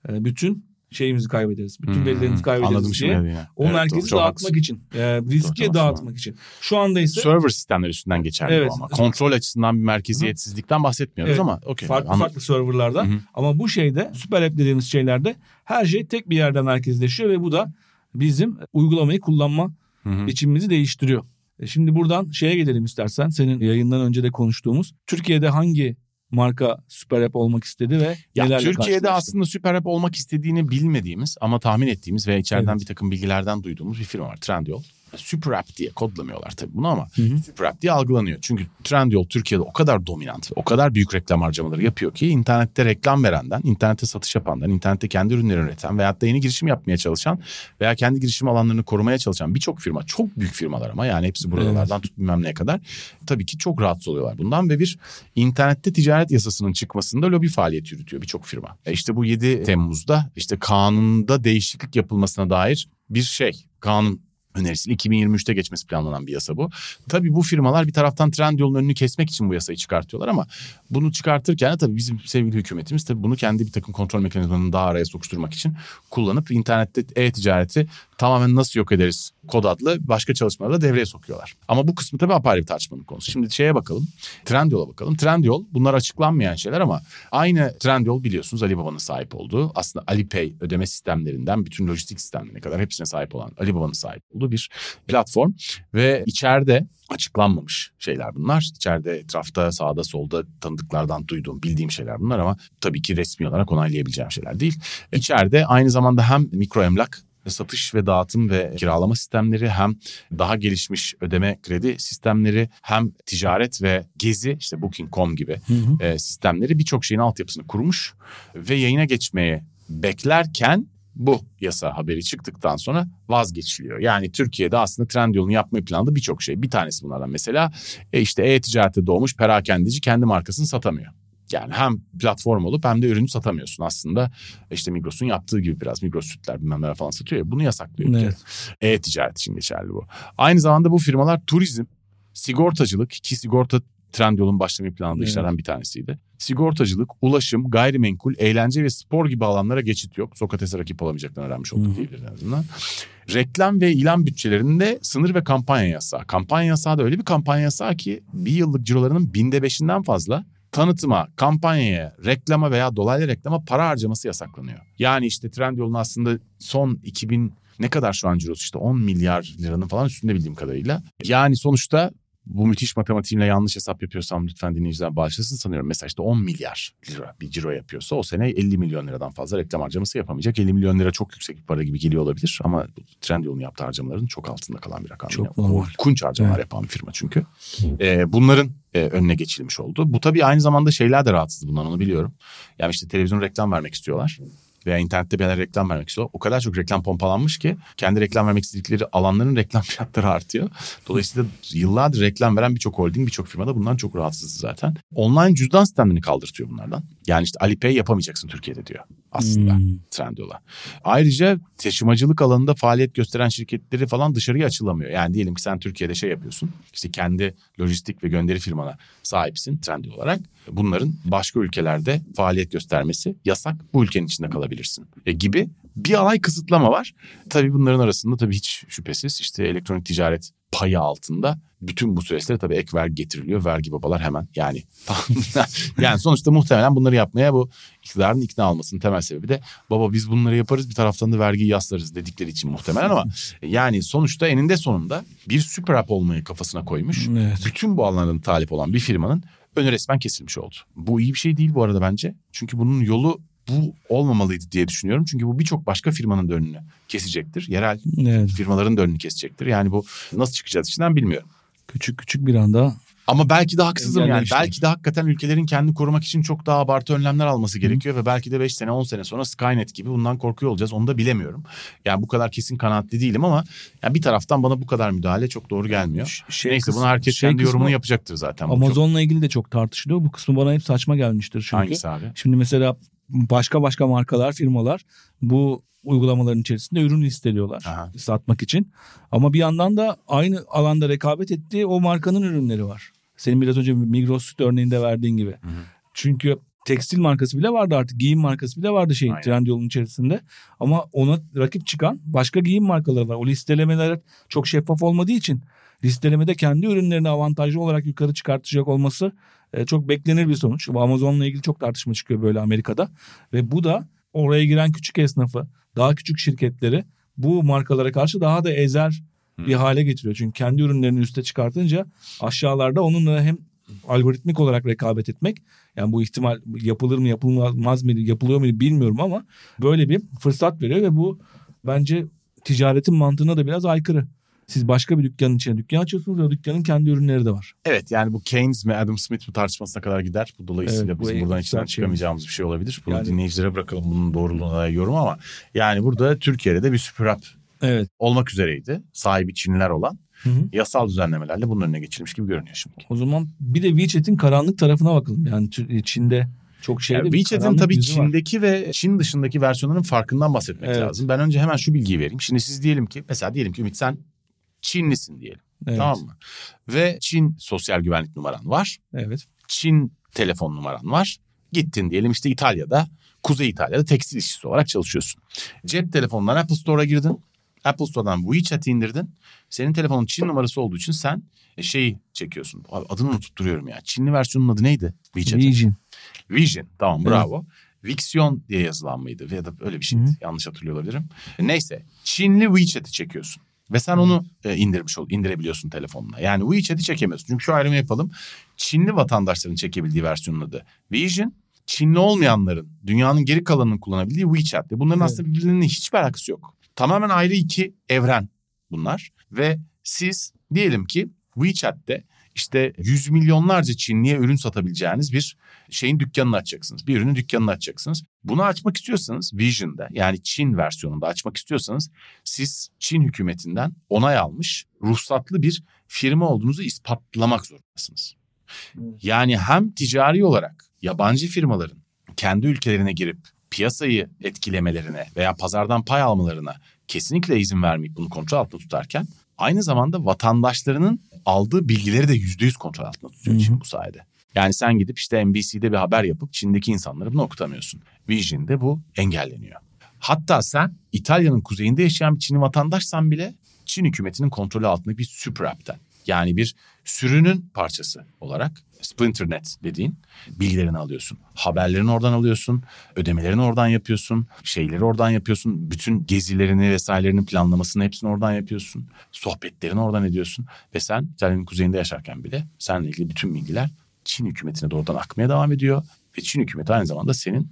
e, bütün şeyimizi kaybederiz. Bütün Hmm, verilerimizi kaybederiz Anladım diye. şimdi. dediğini. O Evet, merkezi doğru, dağıtmak için, e, riski Doğru, dağıtmak tamam. için. Şu anda ise Server sistemler üstünden geçerli Evet. bu ama. Kontrol açısından bir merkeziyetsizlikten bahsetmiyoruz Evet. ama okey. farklı Anladım. farklı serverlarda Hı hı. ama bu şeyde süper app dediğimiz şeylerde her şey tek bir yerde merkezleşiyor ve bu da bizim uygulamayı kullanma Hı hı. biçimimizi değiştiriyor. E Şimdi buradan şeye gelelim istersen. Senin yayından önce de konuştuğumuz. Türkiye'de hangi marka süper app olmak istedi ve Ya nelerle Türkiye'de aslında süper app olmak istediğini bilmediğimiz ama tahmin ettiğimiz ve içeriden Evet. bir takım bilgilerden duyduğumuz bir firma var Trendyol. Süper app diye kodlamıyorlar tabii bunu ama Hı hı. süper app diye algılanıyor. Çünkü Trendyol Türkiye'de o kadar dominant ve o kadar büyük reklam harcamaları yapıyor ki internette reklam verenden, internette satış yapandan, internette kendi ürünlerini üreten veyahut da yeni girişim yapmaya çalışan veya kendi girişim alanlarını korumaya çalışan birçok firma, çok büyük firmalar ama yani hepsi buralardan tut bilmem neye kadar tabii ki çok rahatsız oluyorlar bundan ve bir internette ticaret yasasının çıkmasında lobi faaliyeti yürütüyor birçok firma. E işte bu 7 Temmuz'da işte kanunda değişiklik yapılmasına dair bir şey, kanun önerisiyle 2023'te geçmesi planlanan bir yasa bu. Tabii bu firmalar bir taraftan Trendyol'un önünü kesmek için bu yasayı çıkartıyorlar ama bunu çıkartırken de tabii bizim sevgili hükümetimiz tabii bunu kendi bir takım kontrol mekanizmalarını daha araya sokuşturmak için kullanıp internette e-ticareti tamamen nasıl yok ederiz kod adlı başka çalışmaları da devreye sokuyorlar. Ama bu kısmı tabii apayrı bir tartışmanın konusu. Şimdi şeye bakalım. Trendyol'a bakalım. Trendyol bunlar açıklanmayan şeyler ama aynı Trendyol biliyorsunuz Alibaba'nın sahip olduğu aslında Alipay ödeme sistemlerinden bütün lojistik sistemlerine kadar hepsine sahip olan Alibaba'nın sahip olduğu bir platform ve içeride açıklanmamış şeyler bunlar. İçeride etrafta sağda solda tanıdıklardan duyduğum bildiğim şeyler bunlar ama tabii ki resmi olarak onaylayabileceğim şeyler değil. İçeride aynı zamanda hem mikro emlak satış ve dağıtım ve kiralama sistemleri hem daha gelişmiş ödeme kredi sistemleri hem ticaret ve gezi işte Booking.com gibi Hı hı. e, sistemleri birçok şeyin altyapısını kurmuş ve yayına geçmeye beklerken bu yasa haberi çıktıktan sonra vazgeçiliyor. Yani Türkiye'de aslında Trendyol'un yapmayı planladığı birçok şey. Bir tanesi bunlardan mesela e işte e-ticarete doğmuş perakendeci kendi markasını satamıyor. Yani hem platform olup hem de ürünü satamıyorsun aslında. İşte Migros'un yaptığı gibi biraz Migros sütler bilmem neler falan satıyor ya bunu yasaklıyor. Evet. E-ticaret için geçerli bu. Aynı zamanda bu firmalar turizm, sigortacılık ki sigorta Trendyol'un başlamayı planladığı Evet. işlerden bir tanesiydi. Sigortacılık, ulaşım, gayrimenkul, eğlence ve spor gibi alanlara geçit yok. Sokrates'e rakip olamayacaklarını öğrenmiş olduk diyebiliriz en azından. Reklam ve ilan bütçelerinde sınır ve kampanya yasağı. Kampanya yasağı da öyle bir kampanya yasağı ki bir yıllık cirolarının binde beşinden fazla tanıtıma, kampanyaya, reklama veya dolaylı reklama para harcaması yasaklanıyor. Yani işte Trendyol'un aslında son 2000 ne kadar şu an cirosu işte 10 milyar liranın falan üstünde bildiğim kadarıyla. Yani sonuçta bu müthiş matematiğimle yanlış hesap yapıyorsam lütfen dinleyiciler bağışlasın sanıyorum. Mesela işte 10 milyar lira bir ciro yapıyorsa o sene 50 milyon liradan fazla reklam harcaması yapamayacak. 50 milyon lira çok yüksek bir para gibi geliyor olabilir ama Trendyol'un yaptığı harcamaların çok altında kalan bir rakam. Çok normal. Kunç harcamalar Evet. yapan bir firma çünkü. Ee, bunların e, önüne geçilmiş oldu. Bu tabii aynı zamanda şeyler de rahatsız bundan onu biliyorum. Yani işte televizyon reklam vermek istiyorlar. Veya internette bir reklam vermek istiyor. O kadar çok reklam pompalanmış ki kendi reklam vermek istedikleri alanların reklam fiyatları artıyor. Dolayısıyla yıllardır reklam veren birçok holding, birçok firmada bundan çok rahatsız zaten. Online cüzdan sistemlerini kaldırtıyor bunlardan. Yani işte Alipay yapamayacaksın Türkiye'de diyor aslında Hmm. Trendyol'a. Ayrıca taşımacılık alanında faaliyet gösteren şirketleri falan dışarıya açılamıyor. Yani diyelim ki sen Türkiye'de şey yapıyorsun. İşte kendi lojistik ve gönderi firmana sahipsin Trendyol olarak. Bunların başka ülkelerde faaliyet göstermesi yasak. Bu ülkenin içinde kalabilirsin e, gibi bir alay kısıtlama var. Tabii bunların arasında tabii hiç şüphesiz işte elektronik ticaret payı altında bütün bu süreçlere tabii ek vergi getiriliyor. Vergi babalar hemen yani yani sonuçta muhtemelen bunları yapmaya bu iktidarın ikna almasının temel sebebi de baba biz bunları yaparız bir taraftan da vergiyi yaslarız dedikleri için muhtemelen ama yani sonuçta eninde sonunda bir süper app olmayı kafasına koymuş. Evet. Bütün bu alanların talip olan bir firmanın önü resmen kesilmiş oldu. Bu iyi bir şey değil bu arada bence. Çünkü bunun yolu bu olmamalıydı diye düşünüyorum. Çünkü bu birçok başka firmanın da önünü kesecektir. Yerel Evet. firmaların da önünü kesecektir. Yani bu nasıl çıkacağız içinden bilmiyorum. Küçük küçük bir anda Ama belki de haksızım yani. Engellemişler. Belki de hakikaten ülkelerin kendini korumak için çok daha abartı önlemler alması gerekiyor. Ve belki de 5 sene 10 sene sonra Skynet gibi bundan korkuyor olacağız. Onu da bilemiyorum. Yani bu kadar kesin kanaatli değilim ama yani bir taraftan bana bu kadar müdahale çok doğru gelmiyor. şey Neyse bunu herkes şey kendi yorumunu kısmı- yapacaktır zaten. Bu çok- Amazon'la ilgili de çok tartışılıyor. Bu kısmı bana hep saçma gelmiştir çünkü. Hangisi abi? Şimdi mesela başka başka markalar, firmalar bu uygulamaların içerisinde ürün listeliyorlar Aha. satmak için. Ama bir yandan da aynı alanda rekabet ettiği o markanın ürünleri var. Senin biraz önce Migros Süt örneğinde verdiğin gibi. hı. Çünkü tekstil markası bile vardı artık. Giyim markası bile vardı şeyin Aynen. Trendyol'un içerisinde. Ama ona rakip çıkan başka giyim markaları var. O listelemeler çok şeffaf olmadığı için listelemede kendi ürünlerini avantajlı olarak yukarı çıkartacak olması e, çok beklenir bir sonuç. Amazon'la ilgili çok tartışma çıkıyor böyle Amerika'da. Ve bu da oraya giren küçük esnafı, daha küçük şirketleri bu markalara karşı daha da ezer bir hale getiriyor. Çünkü kendi ürünlerini üste çıkartınca aşağılarda onunla hem algoritmik olarak rekabet etmek yani bu ihtimal yapılır mı yapılmaz mı yapılıyor mu bilmiyorum ama böyle bir fırsat veriyor ve bu bence ticaretin mantığına da biraz aykırı. Siz başka bir dükkanın içine dükkan açıyorsunuz ve o dükkanın kendi ürünleri de var. Evet yani bu Keynes mi Adam Smith mi tartışmasına kadar gider. Bu dolayısıyla Evet, bu bizim buradan içinden şey. çıkamayacağımız bir şey olabilir. Bunu Yani- dinleyicilere bırakalım bunun doğruluğuna dair yorum ama yani burada Türkiye'de de bir süper app Evet. olmak üzereydi. Sahibi Çinliler olan Hı hı. yasal düzenlemelerle bunun önüne geçilmiş gibi görünüyor şimdi. O zaman bir de WeChat'in karanlık tarafına bakalım. Yani Tü- Çin'de çok şeyde Yani WeChat'in tabii yüzü var. Çin'deki ve Çin dışındaki versiyonların farkından bahsetmek Evet. lazım. Ben önce hemen şu bilgiyi vereyim. Şimdi siz diyelim ki mesela diyelim ki Ümit sen Çinlisin diyelim. Evet. Tamam mı? Ve Çin sosyal güvenlik numaran var. Evet. Çin telefon numaran var. Gittin diyelim işte İtalya'da, Kuzey İtalya'da tekstil işçisi olarak çalışıyorsun. Cep telefonundan Apple Store'a girdin. Apple Store'dan WeChat'i indirdin. Senin telefonun Çin numarası olduğu için sen e, şeyi çekiyorsun. Abi Adını unutup duruyorum ya. Çinli versiyonun adı neydi? WeChat'in. Vision. Vision. Tamam Evet. bravo. Vixion diye yazılan mıydı? Ya da öyle bir şeydi. Yanlış hatırlıyor olabilirim. Neyse. Çinli WeChat'i çekiyorsun. Ve sen onu e, indirmiş ol, indirebiliyorsun telefonuna. Yani WeChat'i çekemiyorsun. Çünkü şu ayrımı yapalım. Çinli vatandaşların çekebildiği versiyonun adı Vision. Çinli olmayanların, dünyanın geri kalanının kullanabildiği WeChat. Ve bunların Evet. aslında birbirinin hiçbir alakası yok. Tamamen ayrı iki evren bunlar. Ve siz diyelim ki WeChat'te işte yüz milyonlarca Çinliye ürün satabileceğiniz bir şeyin dükkanını açacaksınız. Bir ürünün dükkanını açacaksınız. Bunu açmak istiyorsanız Vision'da yani Çin versiyonunda açmak istiyorsanız siz Çin hükümetinden onay almış ruhsatlı bir firma olduğunuzu ispatlamak zorundasınız. Yani hem ticari olarak yabancı firmaların kendi ülkelerine girip piyasayı etkilemelerine veya pazardan pay almalarına kesinlikle izin vermeyip bunu kontrol altında tutarken aynı zamanda vatandaşlarının aldığı bilgileri de yüzde yüz kontrol altında tutuyor. Çin bu sayede. Yani sen gidip işte NBC'de bir haber yapıp Çin'deki insanları bunu okutamıyorsun. Vision'de bu engelleniyor. Hatta sen İtalya'nın kuzeyinde yaşayan bir Çinli vatandaşsan bile Çin hükümetinin kontrolü altındaki bir süper app'ten Yani bir sürünün parçası olarak Splinternet dediğin bilgilerini alıyorsun. Haberlerini oradan alıyorsun. Ödemelerini oradan yapıyorsun. Şeyleri oradan yapıyorsun. Bütün gezilerini vesairelerini planlamasını hepsini oradan yapıyorsun. Sohbetlerini oradan ediyorsun. Ve sen İtalya'nın kuzeyinde yaşarken bile seninle ilgili bütün bilgiler Çin hükümetine doğrudan akmaya devam ediyor. Ve Çin hükümeti aynı zamanda senin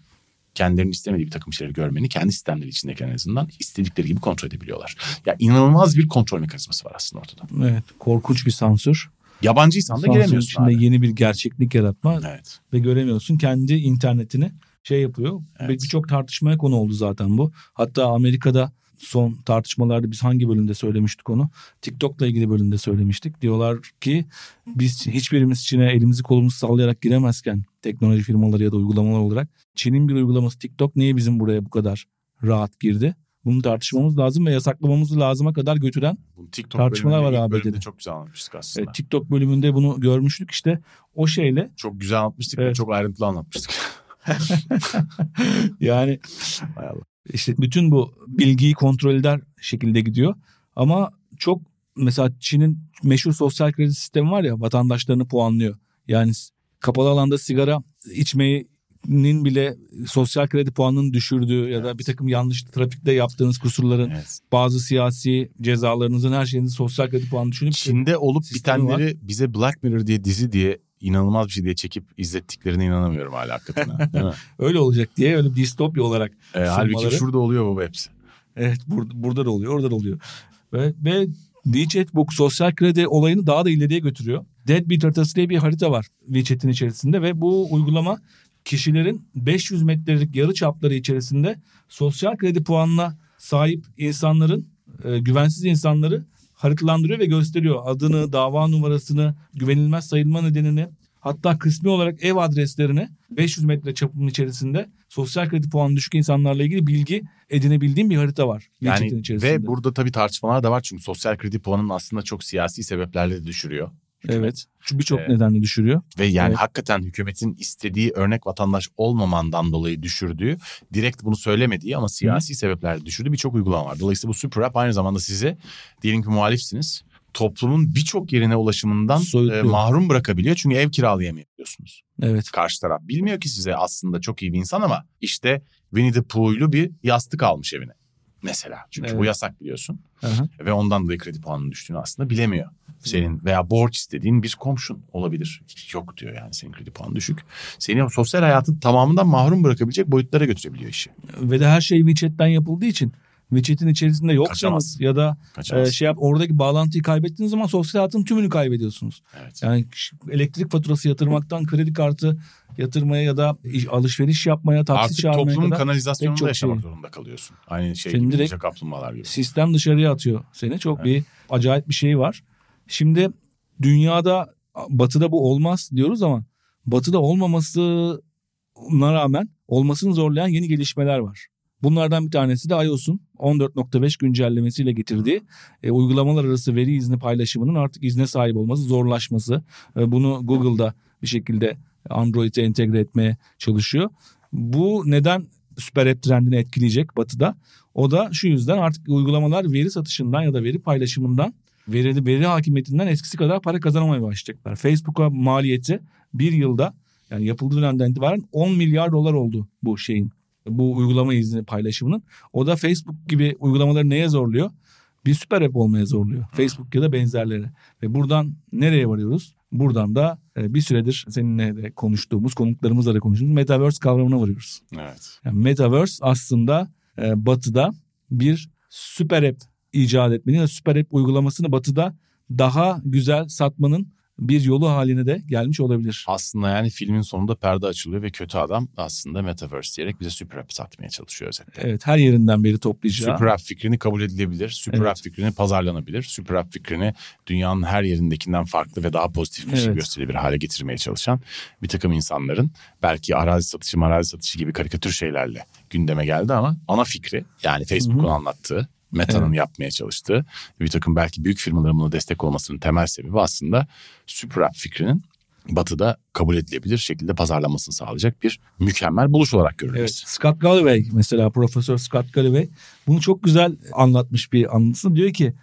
kendilerinin istemediği bir takım şeyleri görmeni kendi sistemleri içindeyken en azından istedikleri gibi kontrol edebiliyorlar. Ya inanılmaz bir kontrol mekanizması var aslında ortada. Evet korkunç bir sansür. Yabancıysan da giremiyorsun içinde abi. yeni bir gerçeklik yaratma Evet. ve göremiyorsun. Kendi internetini şey yapıyor. Evet. Ve birçok tartışmaya konu oldu zaten bu. Hatta Amerika'da son tartışmalarda biz hangi bölümde söylemiştik onu? TikTok'la ilgili bölümde söylemiştik. Diyorlar ki biz hiçbirimiz Çin'e elimizi kolumuzu sallayarak giremezken teknoloji firmaları ya da uygulamalar olarak Çin'in bir uygulaması TikTok niye bizim buraya bu kadar rahat girdi? Bunu tartışmamız lazım ve yasaklamamız lazıma kadar götüren TikTok Tartışmalar var abi dedi. çok güzel anlatmıştık aslında. e, TikTok bölümünde bunu görmüştük işte o şeyle Çok güzel anlatmıştık ve Evet. çok ayrıntılı anlatmıştık. yani. İşte bütün bu bilgiyi kontrol eder şekilde gidiyor. Ama çok mesela Çin'in meşhur sosyal kredi sistemi var ya vatandaşlarını puanlıyor. Yani kapalı alanda sigara içmenin bile sosyal kredi puanını düşürdüğü ya da bir takım yanlış trafikte yaptığınız kusurların Evet. bazı siyasi cezalarınızın her şeyinizin sosyal kredi puanı düşünüp Çin'de olup bitenleri bize Black Mirror diye dizi diye inanılmaz bir şey diye çekip izlettiklerine inanamıyorum hala hakikaten. öyle olacak diye öyle bir distopya olarak Ee, halbuki şurada oluyor baba hepsi. Evet burada, burada da oluyor orada da oluyor. Ve, ve WeChat bu sosyal kredi olayını daha da ileriye götürüyor. Deadbeat haritası diye bir harita var WeChat'in içerisinde ve bu uygulama kişilerin 500 metrelik yarı çapları içerisinde sosyal kredi puanına sahip insanların, e, güvensiz insanları haritalandırıyor ve gösteriyor. Adını, dava numarasını, güvenilmez sayılma nedenini, hatta kısmi olarak ev adreslerini 500 metre çapının içerisinde sosyal kredi puanı düşük insanlarla ilgili bilgi edinebildiğim bir harita var. Yani ve burada tabii tartışmalar da var çünkü sosyal kredi puanını aslında çok siyasi sebeplerle de düşürüyor. Hükümet. Evet. Çünkü birçok Ee, nedenle düşürüyor. Ve yani Evet. hakikaten hükümetin istediği örnek vatandaş olmamandan dolayı düşürdüğü, direkt bunu söylemediği ama siyasi sebeplerle düşürdüğü birçok uygulama var. Dolayısıyla bu super app aynı zamanda sizi diyelim ki muhalifsiniz. Toplumun birçok yerine ulaşımından Soyutluyor. e, mahrum bırakabiliyor. Çünkü ev kiralayamıyorsunuz. Evet. Karşı taraf bilmiyor ki size aslında çok iyi bir insan ama işte Winnie the Pooh'lu bir yastık almış evine. Mesela. Çünkü Evet. bu yasak biliyorsun. Aha. Ve ondan dolayı kredi puanının düştüğünü aslında bilemiyor. Senin veya borç istediğin bir komşun olabilir. Yok diyor yani senin kredi puanın düşük. Seni sosyal hayatın tamamından mahrum bırakabilecek boyutlara götürebiliyor işi. Ve de her şey WeChat'ten yapıldığı için WeChat'in içerisinde yoksanız ya da Kaçamaz. e, şey yap oradaki bağlantıyı kaybettiğiniz zaman sosyal hayatın tümünü kaybediyorsunuz. evet. Yani elektrik faturası yatırmaktan kredi kartı yatırmaya ya da iş- alışveriş yapmaya, taksi Artık çağırmaya toplumun kadar kanalizasyonunda çok yaşamak şey. zorunda kalıyorsun. Aynı şey Senin gibi direkt- kaplumbağalar gibi. sistem dışarıya atıyor seni. Çok bir acayip bir şey var. Şimdi dünyada batıda bu olmaz diyoruz ama batıda olmamasına rağmen olmasını zorlayan yeni gelişmeler var. Bunlardan bir tanesi de iOS'un 14.5 güncellemesiyle getirdiği e, uygulamalar arası veri izni paylaşımının artık izne sahip olması, zorlaşması. E, bunu Google'da bir şekilde Android'e entegre etmeye çalışıyor. Bu neden süper app trendini etkileyecek batıda? O da şu yüzden artık uygulamalar veri satışından ya da veri paylaşımından, veri, veri hakimiyetinden eskisi kadar para kazanamaya başlayacaklar. Facebook'a maliyeti bir yılda yani yapıldığı dönemden itibaren 10 milyar dolar oldu bu şeyin. Bu uygulama izni paylaşımının. O da Facebook gibi uygulamaları neye zorluyor? Bir süper app olmaya zorluyor. Facebook ya da benzerleri. Ve buradan nereye varıyoruz? Buradan da e, bir süredir seninle de konuştuğumuz, konuklarımızla da konuştuğumuz Metaverse kavramına varıyoruz. Evet. Yani Metaverse aslında e, batıda bir süper app icat etmenin, süper app uygulamasını batıda daha güzel satmanın bir yolu haline de gelmiş olabilir. Aslında yani filmin sonunda perde açılıyor ve kötü adam aslında Metaverse diyerek bize super app satmaya çalışıyor özetle. Evet her yerinden beri toplayacağı. Super app fikrini kabul edilebilir. Super Evet. app fikrini pazarlanabilir. Super app fikrini dünyanın her yerindekinden farklı ve daha pozitif bir şey Evet. gösterebilir hale getirmeye çalışan bir takım insanların belki arazi satışı arazi satışı gibi karikatür şeylerle gündeme geldi ama ana fikri yani Facebook'un anlattığı Meta'nın Evet. yapmaya çalıştığı bir takım belki büyük firmaların buna destek olmasının temel sebebi aslında super app fikrinin Batı'da kabul edilebilir şekilde pazarlanmasını sağlayacak bir mükemmel buluş olarak görülür. Evet. Scott Galloway mesela Profesör Scott Galloway bunu çok güzel anlatmış bir anlatısını. Diyor ki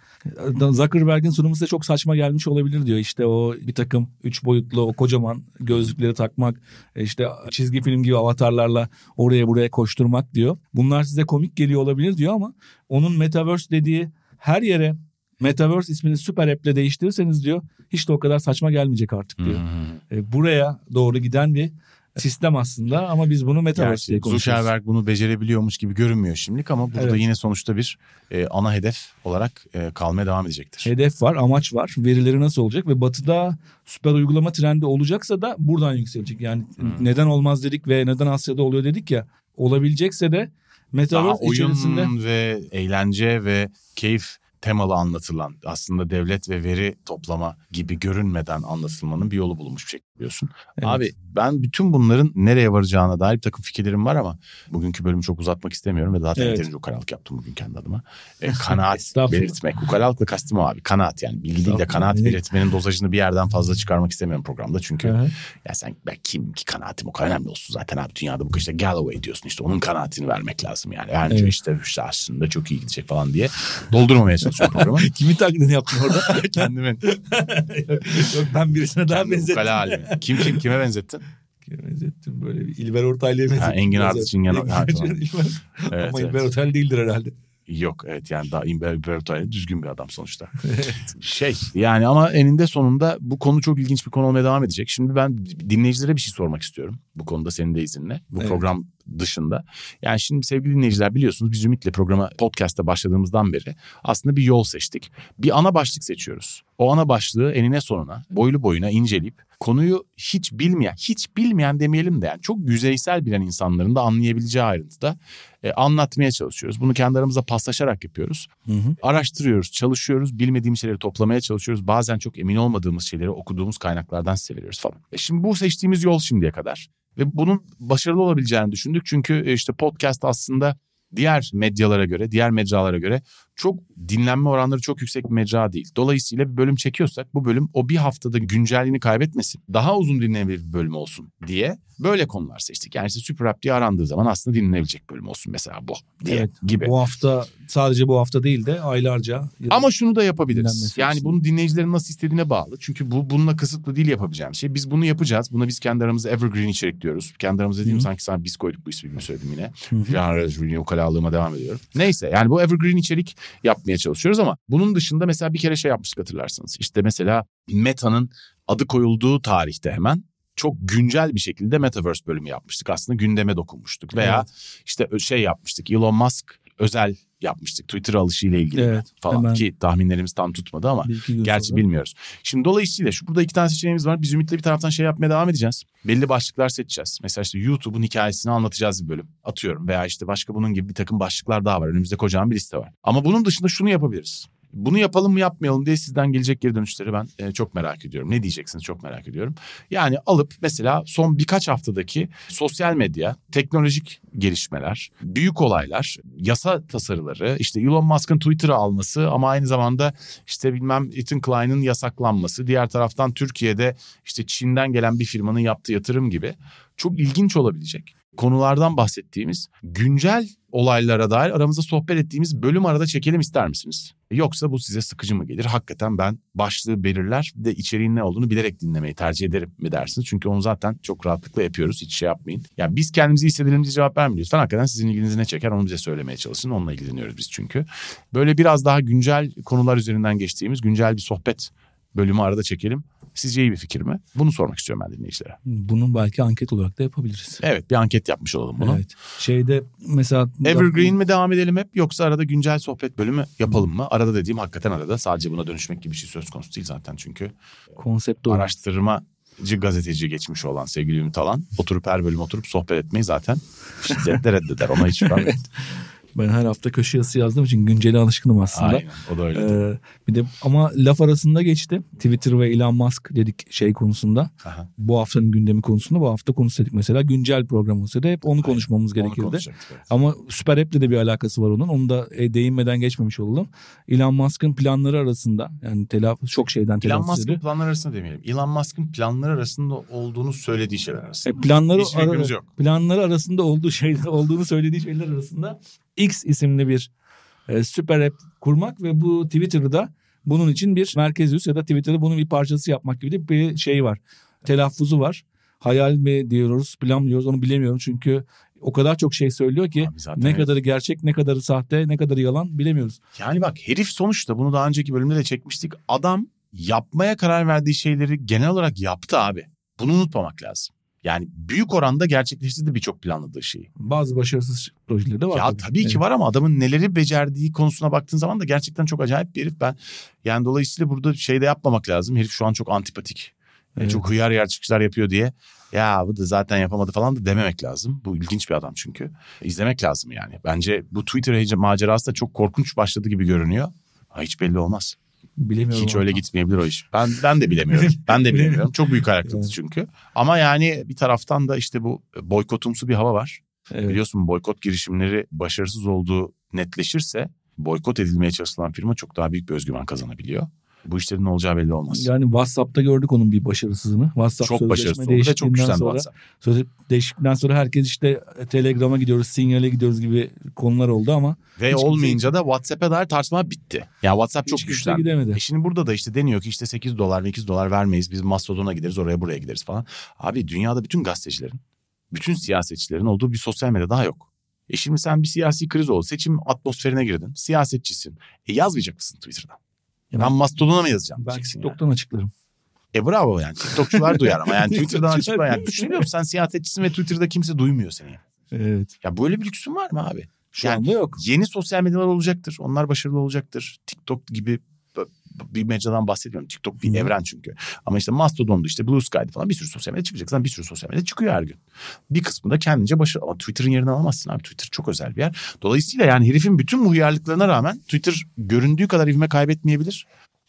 Zuckerberg'in sunumu size çok saçma gelmiş olabilir diyor. İşte o bir takım üç boyutlu o kocaman gözlükleri takmak e, işte çizgi film gibi avatarlarla oraya buraya koşturmak diyor. Bunlar size komik geliyor olabilir diyor ama onun Metaverse dediği her yere Metaverse ismini süper app'le değiştirirseniz diyor hiç de o kadar saçma gelmeyecek artık diyor. Hmm. E, buraya doğru giden bir sistem aslında ama biz bunu Metaverse diye Gerçi konuşuyoruz. Zuckerberg bunu becerebiliyormuş gibi görünmüyor şimdilik ama burada Evet. yine sonuçta bir e, ana hedef olarak e, kalmaya devam edecektir. Hedef var, amaç var. Verileri nasıl olacak ve batıda süper uygulama trendi olacaksa da buradan yükselecek. Yani Hmm. neden olmaz dedik ve neden Asya'da oluyor dedik ya. Olabilecekse de Daha Metaverse oyun içerisinde ve eğlence ve keyif temalı anlatılan aslında devlet ve veri toplama gibi görünmeden anlatılmanın bir yolu bulunmuş bir şey biliyorsun. Evet. Abi ben bütün bunların nereye varacağına dair bir takım fikirlerim var ama bugünkü bölümü çok uzatmak istemiyorum ve zaten Evet. yeterince ukalalık yaptım bugün kendi adıma. E, kanaat belirtmek. Ukalalıkla kastım o abi. Kanaat yani. Bilgi değil de kanaat belirtmenin dozajını bir yerden fazla çıkarmak istemiyorum programda. Çünkü hı. ya sen ben kim ki kanaatim o kadar önemli olsun zaten abi dünyada bu işte Galloway diyorsun işte onun kanaatini vermek lazım yani. Bence Evet. işte, işte aslında çok iyi gidecek falan diye doldurmamaya çalışıyorum programı. kimin taklidini yaptın orada? Kendimin. Yok ben birisine daha Kendi benzettim. ukala halimi. Kim kim kime benzettin? Kime benzettim böyle bir İlber Ortaylı'ya benzettim. Engin Biraz Ardıç'ın evet. yanı- ha, tamam. İlber- Evet, Ama evet. İlber Ortaylı değildir herhalde. Yok evet yani daha Ortaylı düzgün bir adam sonuçta. Şey yani ama eninde sonunda bu konu çok ilginç bir konu olmaya devam edecek. Şimdi ben dinleyicilere bir şey sormak istiyorum. Bu konuda senin de izinle. Bu Evet. program dışında. Yani şimdi sevgili dinleyiciler biliyorsunuz biz Ümit'le programa podcast'ta başladığımızdan beri aslında bir yol seçtik. Bir ana başlık seçiyoruz. O ana başlığı enine sonuna boylu boyuna inceleyip konuyu hiç bilmeyen, hiç bilmeyen demeyelim de yani çok yüzeysel bilen insanların da anlayabileceği ayrıntıda e, anlatmaya çalışıyoruz. Bunu kendi aramızda paslaşarak yapıyoruz. Hı hı. Araştırıyoruz, çalışıyoruz, bilmediğimiz şeyleri toplamaya çalışıyoruz. Bazen çok emin olmadığımız şeyleri okuduğumuz kaynaklardan size veriyoruz falan. E şimdi bu seçtiğimiz yol şimdiye kadar. Ve bunun başarılı olabileceğini düşündük. Çünkü e, işte podcast aslında diğer medyalara göre, diğer mecralara göre çok dinlenme oranları çok yüksek bir mecra değil. Dolayısıyla bir bölüm çekiyorsak bu bölüm o bir haftada güncelliğini kaybetmesin. Daha uzun dinlenebilir bir bölüm olsun diye böyle konular seçtik. Yani işte Super App diye arandığı zaman aslında dinlenebilecek bölüm olsun mesela bu diye Evet. gibi. Bu hafta sadece bu hafta değil de aylarca. Ama şunu da yapabiliriz. Yani bunu dinleyicilerin nasıl istediğine bağlı. Çünkü bu bununla kısıtlı değil yapabileceğimiz şey. Biz bunu yapacağız. Buna biz kendi aramızda evergreen içerik diyoruz. Kendi aramızda dediğim sanki sana biz koyduk bu ismi gibi söyledim yine. Hı hı. Yani ukalalığıma devam ediyorum. Neyse yani bu evergreen içerik yapmaya çalışıyoruz ama bunun dışında mesela bir kere şey yapmıştık hatırlarsınız. İşte mesela Meta'nın adı koyulduğu tarihte hemen çok güncel bir şekilde Metaverse bölümü yapmıştık. Aslında gündeme dokunmuştuk. Veya Evet. işte şey yapmıştık. Elon Musk özel yapmıştık. Twitter alışıyla ilgili Evet, falan hemen. ki tahminlerimiz tam tutmadı ama gerçi sonra. bilmiyoruz. Şimdi dolayısıyla şu burada iki tane seçeneğimiz var. Biz Ümit'le bir taraftan şey yapmaya devam edeceğiz. Belli başlıklar seçeceğiz. Mesela işte YouTube'un hikayesini anlatacağız bir bölüm. Atıyorum veya işte başka bunun gibi bir takım başlıklar daha var. Önümüzde kocaman bir liste var. Ama bunun dışında şunu yapabiliriz. Bunu yapalım mı yapmayalım diye sizden gelecek geri dönüşleri ben e, çok merak ediyorum. Ne diyeceksiniz çok merak ediyorum. Yani alıp mesela son birkaç haftadaki sosyal medya, teknolojik gelişmeler, büyük olaylar, yasa tasarıları, işte Elon Musk'ın Twitter'ı alması ama aynı zamanda işte bilmem Ethan Klein'ın yasaklanması, diğer taraftan Türkiye'de işte Çin'den gelen bir firmanın yaptığı yatırım gibi çok ilginç olabilecek konulardan bahsettiğimiz güncel olaylara dair aramızda sohbet ettiğimiz bölüm arada çekelim ister misiniz? Yoksa bu size sıkıcı mı gelir? Hakikaten ben başlığı belirler de içeriğin ne olduğunu bilerek dinlemeyi tercih ederim mi dersiniz? Çünkü onu zaten çok rahatlıkla yapıyoruz. Hiç şey yapmayın. Yani biz kendimizi hissedelim diye cevap vermiyoruz. Lütfen hakikaten sizin ilginizi ne çeker onu bize söylemeye çalışın. Onunla ilgileniyoruz biz çünkü. Böyle biraz daha güncel konular üzerinden geçtiğimiz güncel bir sohbet bölümü arada çekelim. Sizce iyi bir fikir mi? Bunu sormak istiyorum ben dinleyicilere. Bunun belki anket olarak da yapabiliriz. Evet bir anket yapmış olalım bunu. Evet. Şeyde mesela Evergreen mi devam edelim hep yoksa arada güncel sohbet bölümü yapalım mı? Arada dediğim hakikaten arada sadece buna dönüşmek gibi bir şey söz konusu değil zaten çünkü. konsept o. Araştırmacı gazeteci geçmiş olan sevgili Ümit Alan oturup her bölüm oturup sohbet etmeyi zaten şiddetle reddeder. Ona hiç yok. Ben her hafta köşe yazısı yazdığım için güncele alışkınım aslında. Aynen o da öyle. Ee, bir de ama laf arasında geçti. Twitter ve Elon Musk dedik şey konusunda. Aha. Bu haftanın gündemi konusunda bu hafta konuşsaydık mesela güncel program olsaydı hep onu konuşmamız Onu gerekirdi. konuşacaktık, evet. Ama Süper App'le de bir alakası var onun. Onu da e, değinmeden geçmemiş olalım. Elon Musk'ın planları arasında yani telaffuz çok şeyden Elon telaffuz Musk'ın ediyor. planları arasında demeyelim. Elon Musk'ın planları arasında olduğunu söylediği şeyler arasında. E, planları ara- yok. planları arasında olduğu şeyler olduğunu söylediği şeyler arasında X isimli bir e, süper app kurmak ve bu Twitter'ı da bunun için bir merkez üs ya da Twitter'ı bunun bir parçası yapmak gibi bir şey var. Telaffuzu var. Hayal mi diyoruz, plan mı diyoruz onu bilemiyorum çünkü o kadar çok şey söylüyor ki ne evet. kadarı gerçek, ne kadarı sahte, ne kadarı yalan bilemiyoruz. Yani bak herif sonuçta bunu daha önceki bölümde de çekmiştik. Adam yapmaya karar verdiği şeyleri genel olarak yaptı abi. Bunu unutmamak lazım. Yani büyük oranda gerçekleştirdi birçok planladığı şeyi. Bazı başarısız projeleri de var. Ya tabii ki var ama adamın neleri becerdiği konusuna baktığın zaman da gerçekten çok acayip bir herif. Ben yani dolayısıyla burada şey de yapmamak lazım. Herif şu an çok antipatik. Yani Evet. Çok hıyar yer çıkışlar yapıyor diye. Ya bu da zaten yapamadı falan da dememek lazım. Bu ilginç bir adam çünkü. İzlemek lazım yani. Bence bu Twitter macerası da çok korkunç başladı gibi görünüyor. Ha, hiç belli olmaz. Bilemiyorum. Hiç öyle gitmeyebilir o iş. Ben ben de bilemiyorum. Ben de bilemiyorum. Çok büyük hayal kırıklığı Evet. çünkü. Ama yani bir taraftan da işte bu boykotumsu bir hava var. Evet. Biliyorsun boykot girişimleri başarısız olduğu netleşirse boykot edilmeye çalışılan firma çok daha büyük bir özgüven kazanabiliyor. Bu işlerin ne olacağı belli olmaz. Yani WhatsApp'ta gördük onun bir başarısızını. WhatsApp çok sözleşme çok değişikliğinden güçlendi sonra, WhatsApp. Sözleşme değişiklikten sonra herkes işte Telegram'a gidiyoruz, Signal'e gidiyoruz gibi konular oldu ama Ve olmayınca da WhatsApp'a dair tartışma bitti. Ya WhatsApp çok güçlendi. gidemedi. E şimdi burada da işte deniyor ki işte 8 dolar 8 dolar vermeyiz. Biz Mastodon'a gideriz oraya buraya gideriz falan. Abi dünyada bütün gazetecilerin, bütün siyasetçilerin olduğu bir sosyal medya daha yok. E şimdi sen bir siyasi kriz oldu. Seçim atmosferine girdin. Siyasetçisin. E yazmayacak mısın Twitter'dan? Ya ben Mastodon'a mı yazacağım? ben TikTok'tan açıklarım. yani. E bravo yani. TikTokçular duyar ama yani Twitter'dan TikTokçular açıkla. Yani düşünüyor musun sen siyasetçisin ve Twitter'da kimse duymuyor seni. Evet. Ya böyle bir lüksün var mı abi? Şu Yani anda yok. Yeni sosyal medyalar olacaktır. Onlar başarılı olacaktır. TikTok gibi bir mecradan bahsetmiyorum. TikTok bir Hı. evren çünkü. Ama işte Mastodon'du işte Blue Sky'dı falan bir sürü sosyal medya çıkacak. Zaten bir sürü sosyal medya çıkıyor her gün. Bir kısmı da kendince başarılı. Ama Twitter'ın yerini alamazsın abi. Twitter çok özel bir yer. Dolayısıyla yani herifin bütün bu hıyarlıklarına rağmen Twitter göründüğü kadar ivme kaybetmeyebilir.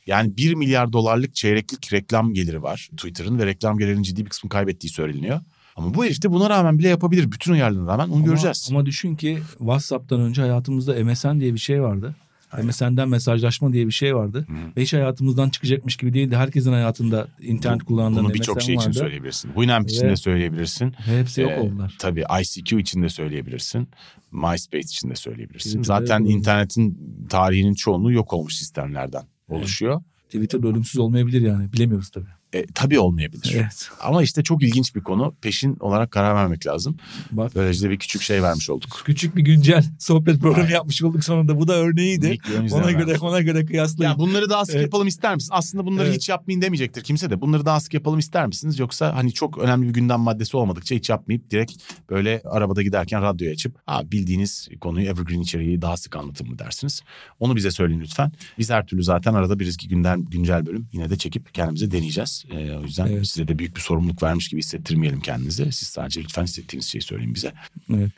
Yani 1 milyar dolarlık çeyreklik reklam geliri var Twitter'ın ve reklam gelirinin ciddi bir kısmını kaybettiği söyleniyor. Ama bu herif de buna rağmen bile yapabilir. Bütün uyarlığına rağmen onu Ama- göreceğiz. Ama düşün ki WhatsApp'tan önce hayatımızda MSN diye bir şey vardı. Aynen. MSN'den mesajlaşma diye bir şey vardı. Hı. Ve hiç hayatımızdan çıkacakmış gibi değildi. Herkesin hayatında internet kullandığı Bunu birçok şey için vardı. söyleyebilirsin. Winamp için de söyleyebilirsin. Hepsi yok Ee, oldular. Tabii ICQ için de söyleyebilirsin. MySpace için de söyleyebilirsin. Twitter'da Zaten yok internetin tarihinin çoğunluğu yok olmuş sistemlerden oluşuyor. Twitter'da ölümsüz olmayabilir yani. Bilemiyoruz tabii. E, tabii olmayabilir. Evet. Ama işte çok ilginç bir konu. Peşin olarak karar vermek lazım. Bak Böylece de bir küçük şey vermiş olduk. küçük bir güncel sohbet programı Aynen. yapmış olduk sonunda. Bu da örneğiydi. Ona göre vermiş. ona göre kıyaslayın. Ya bunları daha sık Evet. yapalım ister misiniz? Aslında bunları Evet. hiç yapmayın demeyecektir kimse de. Bunları daha sık yapalım ister misiniz? Yoksa hani çok önemli bir gündem maddesi olmadıkça hiç yapmayıp direkt böyle arabada giderken radyoya açıp ha bildiğiniz konuyu evergreen içeriği daha sık anlatın mı dersiniz? Onu bize söyleyin lütfen. Biz her türlü zaten arada bir iki günden güncel bölüm yine de çekip kendimize deneyeceğiz. Ee, o yüzden Evet. size de büyük bir sorumluluk vermiş gibi hissettirmeyelim kendinizi. Siz sadece lütfen hissettiğiniz şeyi söyleyin bize. Evet.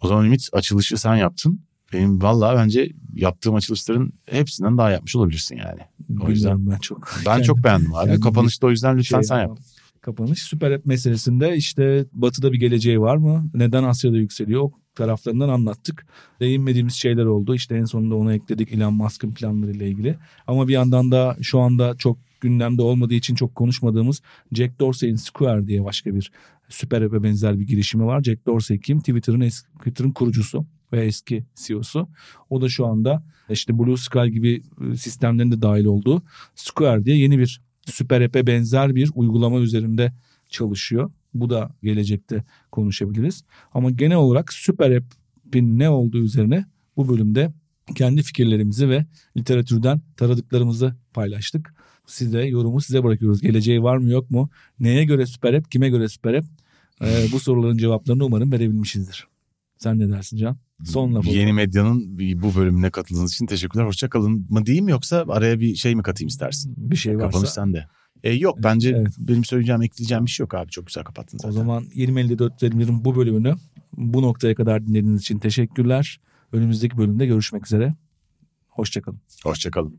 O zaman Ümit açılışı sen yaptın. Benim vallahi bence yaptığım açılışların hepsinden daha yapmış olabilirsin yani. O yüzden Bilmiyorum ben çok. ben Kendim- çok beğendim abi. Kapanışta o yüzden lütfen şey sen yap. Kapanış süper app meselesinde işte batıda bir geleceği var mı? Neden Asya'da yükseliyor? O taraflarından anlattık. Değinmediğimiz şeyler oldu. İşte en sonunda onu ekledik Elon Musk'ın planlarıyla ilgili. Ama bir yandan da şu anda çok gündemde olmadığı için çok konuşmadığımız Jack Dorsey'in Square diye başka bir süper app'e benzer bir girişimi var. Jack Dorsey kim? Twitter'ın eski, Twitter'ın kurucusu ve eski CEO'su. O da şu anda işte Blue Sky gibi e, sistemlerin de dahil olduğu Square diye yeni bir süper app'e benzer bir uygulama üzerinde çalışıyor. Bu da gelecekte konuşabiliriz. Ama genel olarak süper app'in ne olduğu üzerine bu bölümde kendi fikirlerimizi ve literatürden taradıklarımızı paylaştık. Size yorumu size bırakıyoruz. Geleceği var mı yok mu? Neye göre süper app? Kime göre süper app? Ee, bu soruların cevaplarını umarım verebilmişizdir. Sen ne dersin Can? Son laf. Yeni medyanın bu bölümüne katıldığınız için teşekkürler. Hoşçakalın mı diyeyim yoksa araya bir şey mi katayım istersin? Bir şey varsa. Kapanış sende. E, yok bence Evet. benim söyleyeceğim ekleyeceğim bir şey yok abi. Çok güzel kapattın zaten. O zaman 2054'lerin bu bölümünü bu noktaya kadar dinlediğiniz için teşekkürler. Önümüzdeki bölümde görüşmek üzere. Hoşçakalın. Hoşçakalın.